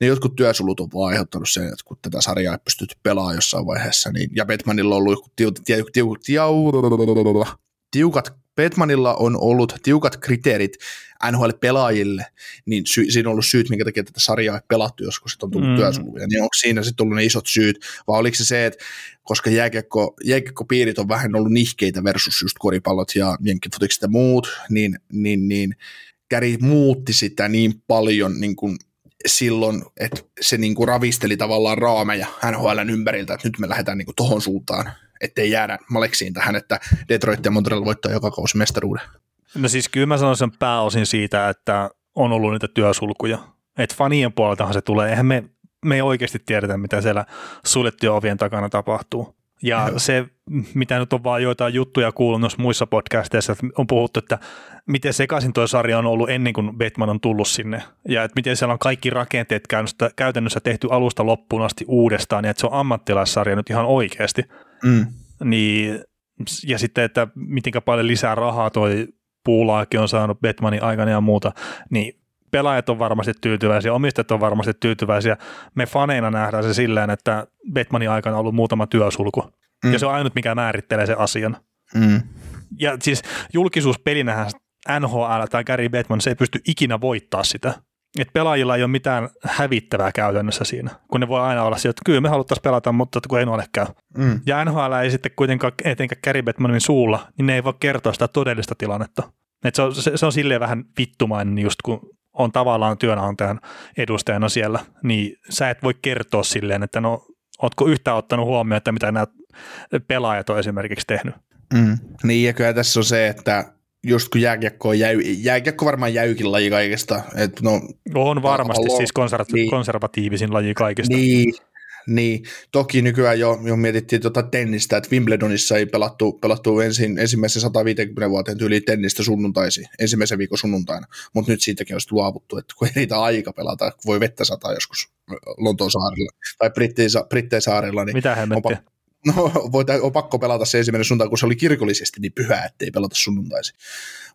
ne jotkut työsulut on vaan aiheuttanut sen, että kun tätä sarjaa ei pystytty pelaamaan jossain vaiheessa, niin, ja Batmanilla on ollut tiukat, tiukat, tiukat, tiukat Batmanilla on ollut tiukat kriteerit NHL-pelaajille, niin sy- siinä on ollut syyt, minkä takia tätä sarjaa ei pelattu joskus, että on tullut mm. työsuluja, niin onko siinä sitten ollut ne isot syyt, vai oliko se se, että koska jääkiekko, jääkiekkopiirit on vähän ollut nihkeitä versus just koripallot ja jenkkifutikset ja muut, niin, niin, niin Käri muutti sitä niin paljon niin kuin silloin, että se niinku ravisteli tavallaan raameja NHLn ympäriltä, että nyt me lähdetään niinku tohon suuntaan, ettei jäädä Maleksiin tähän, että Detroit ja Montreal voittaa joka kausi mestaruuden. No siis kyllä mä sanoisin pääosin siitä, että on ollut niitä työsulkuja. Että fanien puoleltahan se tulee. Eihän me, me ei oikeasti tiedetä, mitä siellä suljettujen ovien takana tapahtuu. Ja se, mitä nyt on vaan joitain juttuja kuullut noissa muissa podcasteissa, että on puhuttu, että miten sekaisin tuo sarja on ollut ennen kuin Batman on tullut sinne. Ja että miten siellä on kaikki rakenteet käytännössä tehty alusta loppuun asti uudestaan, ja että se on ammattilaissarja nyt ihan oikeasti. Mm. Niin, ja sitten, että miten paljon lisää rahaa toi puulaakin on saanut Batmanin aikana ja muuta, niin pelaajat on varmasti tyytyväisiä, omistajat on varmasti tyytyväisiä. Me faneina nähdään se silleen, että Batmanin aikana on ollut muutama työsulku. Mm. Ja se on ainut, mikä määrittelee sen asian. Mm. Ja siis julkisuuspelinähän NHL tai Gary Batman, se ei pysty ikinä voittaa sitä. Et pelaajilla ei ole mitään hävittävää käytännössä siinä, kun ne voi aina olla sieltä, että kyllä me haluttaisiin pelata, mutta kun ei ole käy. Mm. Ja NHL ei sitten kuitenkaan, etenkään Gary Batmanin suulla, niin ne ei voi kertoa sitä todellista tilannetta. Et se, on, se, se on silleen vähän vittumainen just, kun on tavallaan työnantajan edustajana siellä, niin sä et voi kertoa silleen, että no, ootko yhtään ottanut huomioon, että mitä nämä pelaajat on esimerkiksi tehnyt. Mm. Niin, ja kyllä tässä on se, että just kun jääkiekko on jäy, jääkiekko varmaan jäykin laji kaikesta. Et no, on varmasti siis konservati- niin, konservatiivisin laji kaikesta. Niin, niin, toki nykyään jo, jo mietittiin tuota tennistä, että Wimbledonissa ei pelattu, pelattu ensin, ensimmäisen 150 vuoteen tyyliin tennistä sunnuntaisin, ensimmäisen viikon sunnuntaina, mutta nyt siitäkin olisi luovuttu, että kun ei riitä aika pelata, voi vettä sataa joskus Lontoon saarilla tai Brittein saarilla, niin Mitä hemmettiä? no, voit, on pakko pelata se ensimmäinen sunnuntai, kun se oli kirkollisesti niin pyhä, ettei pelata sunnuntaisin.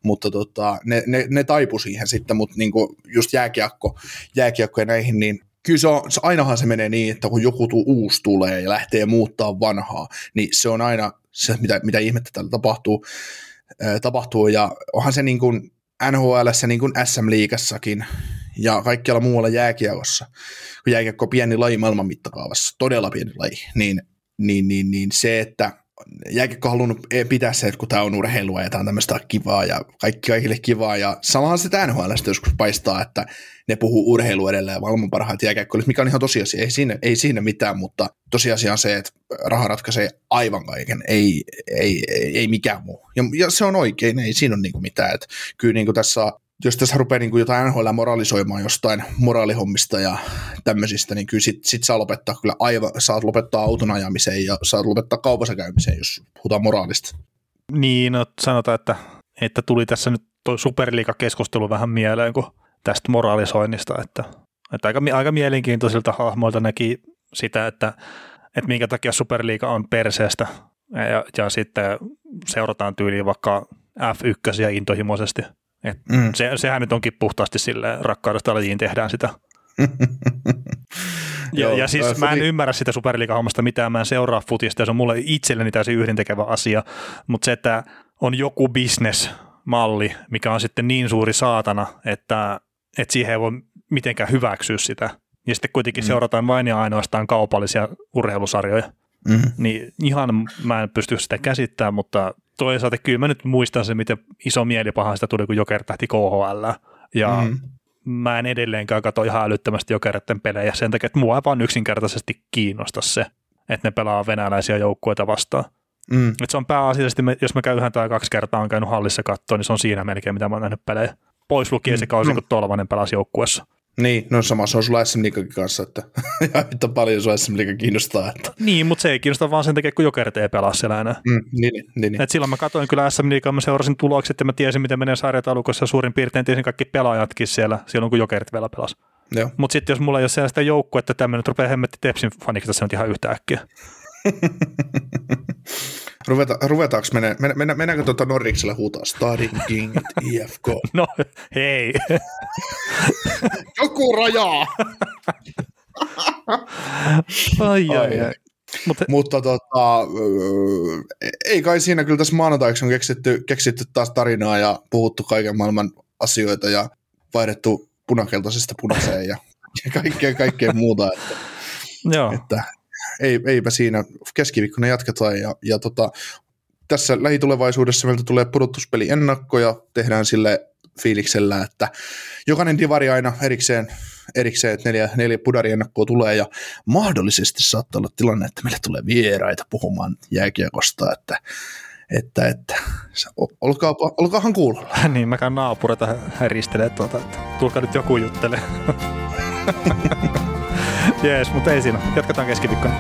Mutta tota, ne, ne, ne taipu siihen sitten, mutta niinku just jääkiekko, jääkiekko ja näihin, niin kyllä se, on, ainahan se menee niin, että kun joku tuu, uusi tulee ja lähtee muuttaa vanhaa, niin se on aina se, mitä, mitä ihmettä täällä tapahtuu, ää, tapahtuu. Ja onhan se niin kuin NHL, niin kuin SM-liigassakin ja kaikkialla muualla jääkiekossa, kun jääkiekko on pieni laji maailman mittakaavassa, todella pieni laji, niin, niin, niin, niin se, että jääkiekko halunnut pitää se, että kun tämä on urheilua ja tämä on tämmöistä kivaa ja kaikki kaikille kivaa. Ja samahan se NHL joskus paistaa, että ne puhuu urheilu edelleen maailman parhaat jääkiekkoilijat, mikä on ihan tosiasia, ei siinä, ei siinä mitään, mutta tosiasia on se, että raha ratkaisee aivan kaiken, ei, ei, ei, ei mikään muu. Ja, ja, se on oikein, ei siinä ole niinku mitään, että kyllä niinku tässä jos tässä rupeaa niin kuin jotain NHL moralisoimaan jostain moraalihommista ja tämmöisistä, niin kyllä sit, sit saa lopettaa kyllä aivan, saat lopettaa auton ajamiseen ja saat lopettaa kaupassa käymiseen, jos puhutaan moraalista. Niin, no sanotaan, että, että tuli tässä nyt tuo superliikakeskustelu vähän mieleen, kun tästä moralisoinnista, että, että aika, aika mielenkiintoisilta hahmoilta näki sitä, että, että minkä takia superliiga on perseestä ja, ja sitten seurataan tyyliin vaikka F1 intohimoisesti – et mm. se, sehän nyt onkin puhtaasti sille rakkaudesta lajiin tehdään sitä. ja, Joo, ja siis mä en niin... ymmärrä sitä superliiga-hommasta mitään, mä en seuraa futista ja se on mulle itselleni täysin yhdentekevä asia, mutta se, että on joku bisnesmalli, mikä on sitten niin suuri saatana, että, että siihen ei voi mitenkään hyväksyä sitä. Ja sitten kuitenkin mm. seurataan vain ja ainoastaan kaupallisia urheilusarjoja. Mm. Niin ihan mä en pysty sitä käsittämään, mutta toisaalta kyllä mä nyt muistan se, miten iso mielipaha sitä tuli, kun Joker tähti KHL. Ja mm. mä en edelleenkään katso ihan älyttömästi Jokeretten pelejä sen takia, että mua ei vaan yksinkertaisesti kiinnosta se, että ne pelaa venäläisiä joukkueita vastaan. Mm. Et se on pääasiallisesti, jos mä käyn yhden tai kaksi kertaa on käynyt hallissa katsoa, niin se on siinä melkein, mitä mä oon nähnyt pelejä. Pois lukien mm. se kausi, no. kun Tolvanen pelasi joukkueessa. Niin, no sama se on sulla SM kanssa, että yhtä paljon sua SM kiinnostaa. Että. Niin, mutta se ei kiinnosta vaan sen takia, kun Jokerit ei pelaa siellä enää. Mm, niin, niin, niin. Et silloin mä katsoin kyllä SM Liigaa, mä seurasin tulokset ja mä tiesin, miten menee sarjataulukossa suurin piirtein tiesin kaikki pelaajatkin siellä silloin, kun Jokerit vielä pelasi. Mutta sitten jos mulla ei ole sellaista joukkuetta, että tämmöinen rupeaa hemmetti Tepsin faniksi tässä nyt ihan yhtä äkkiä. Ruveta, ruvetaanko mennä, mennä, mennäänkö tuota Norriksella huutaa Stadin King IFK? No hei. Joku rajaa. ai, ai, ai. Mutta, Mutta tota, ei kai siinä kyllä tässä maanantaiksi on keksitty, keksitty taas tarinaa ja puhuttu kaiken maailman asioita ja vaihdettu punakeltaisesta punaiseen ja kaikkea, kaikkea muuta. Että, Joo. Että, ei, eipä siinä. Keskiviikkona jatketaan ja, ja tota, tässä lähitulevaisuudessa meiltä tulee pudotuspeli ennakko ja tehdään sille fiiliksellä, että jokainen divari aina erikseen, erikseen että neljä, neljä pudariennakkoa tulee ja mahdollisesti saattaa olla tilanne, että meille tulee vieraita puhumaan jääkiekosta, että että, että olkaa, olkaahan kuulolla. niin, mä käyn naapureita häristelee tuota, että tulkaa nyt joku juttele. Jees, mutta ei siinä. Jatketaan keskiviikkona.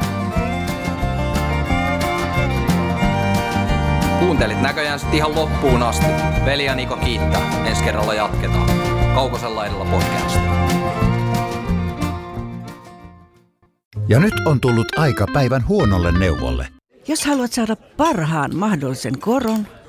Kuuntelit näköjään sitten ihan loppuun asti. Veli ja Niko kiittää. Ensi kerralla jatketaan. Kaukosella edellä podcast. Ja nyt on tullut aika päivän huonolle neuvolle. Jos haluat saada parhaan mahdollisen koron,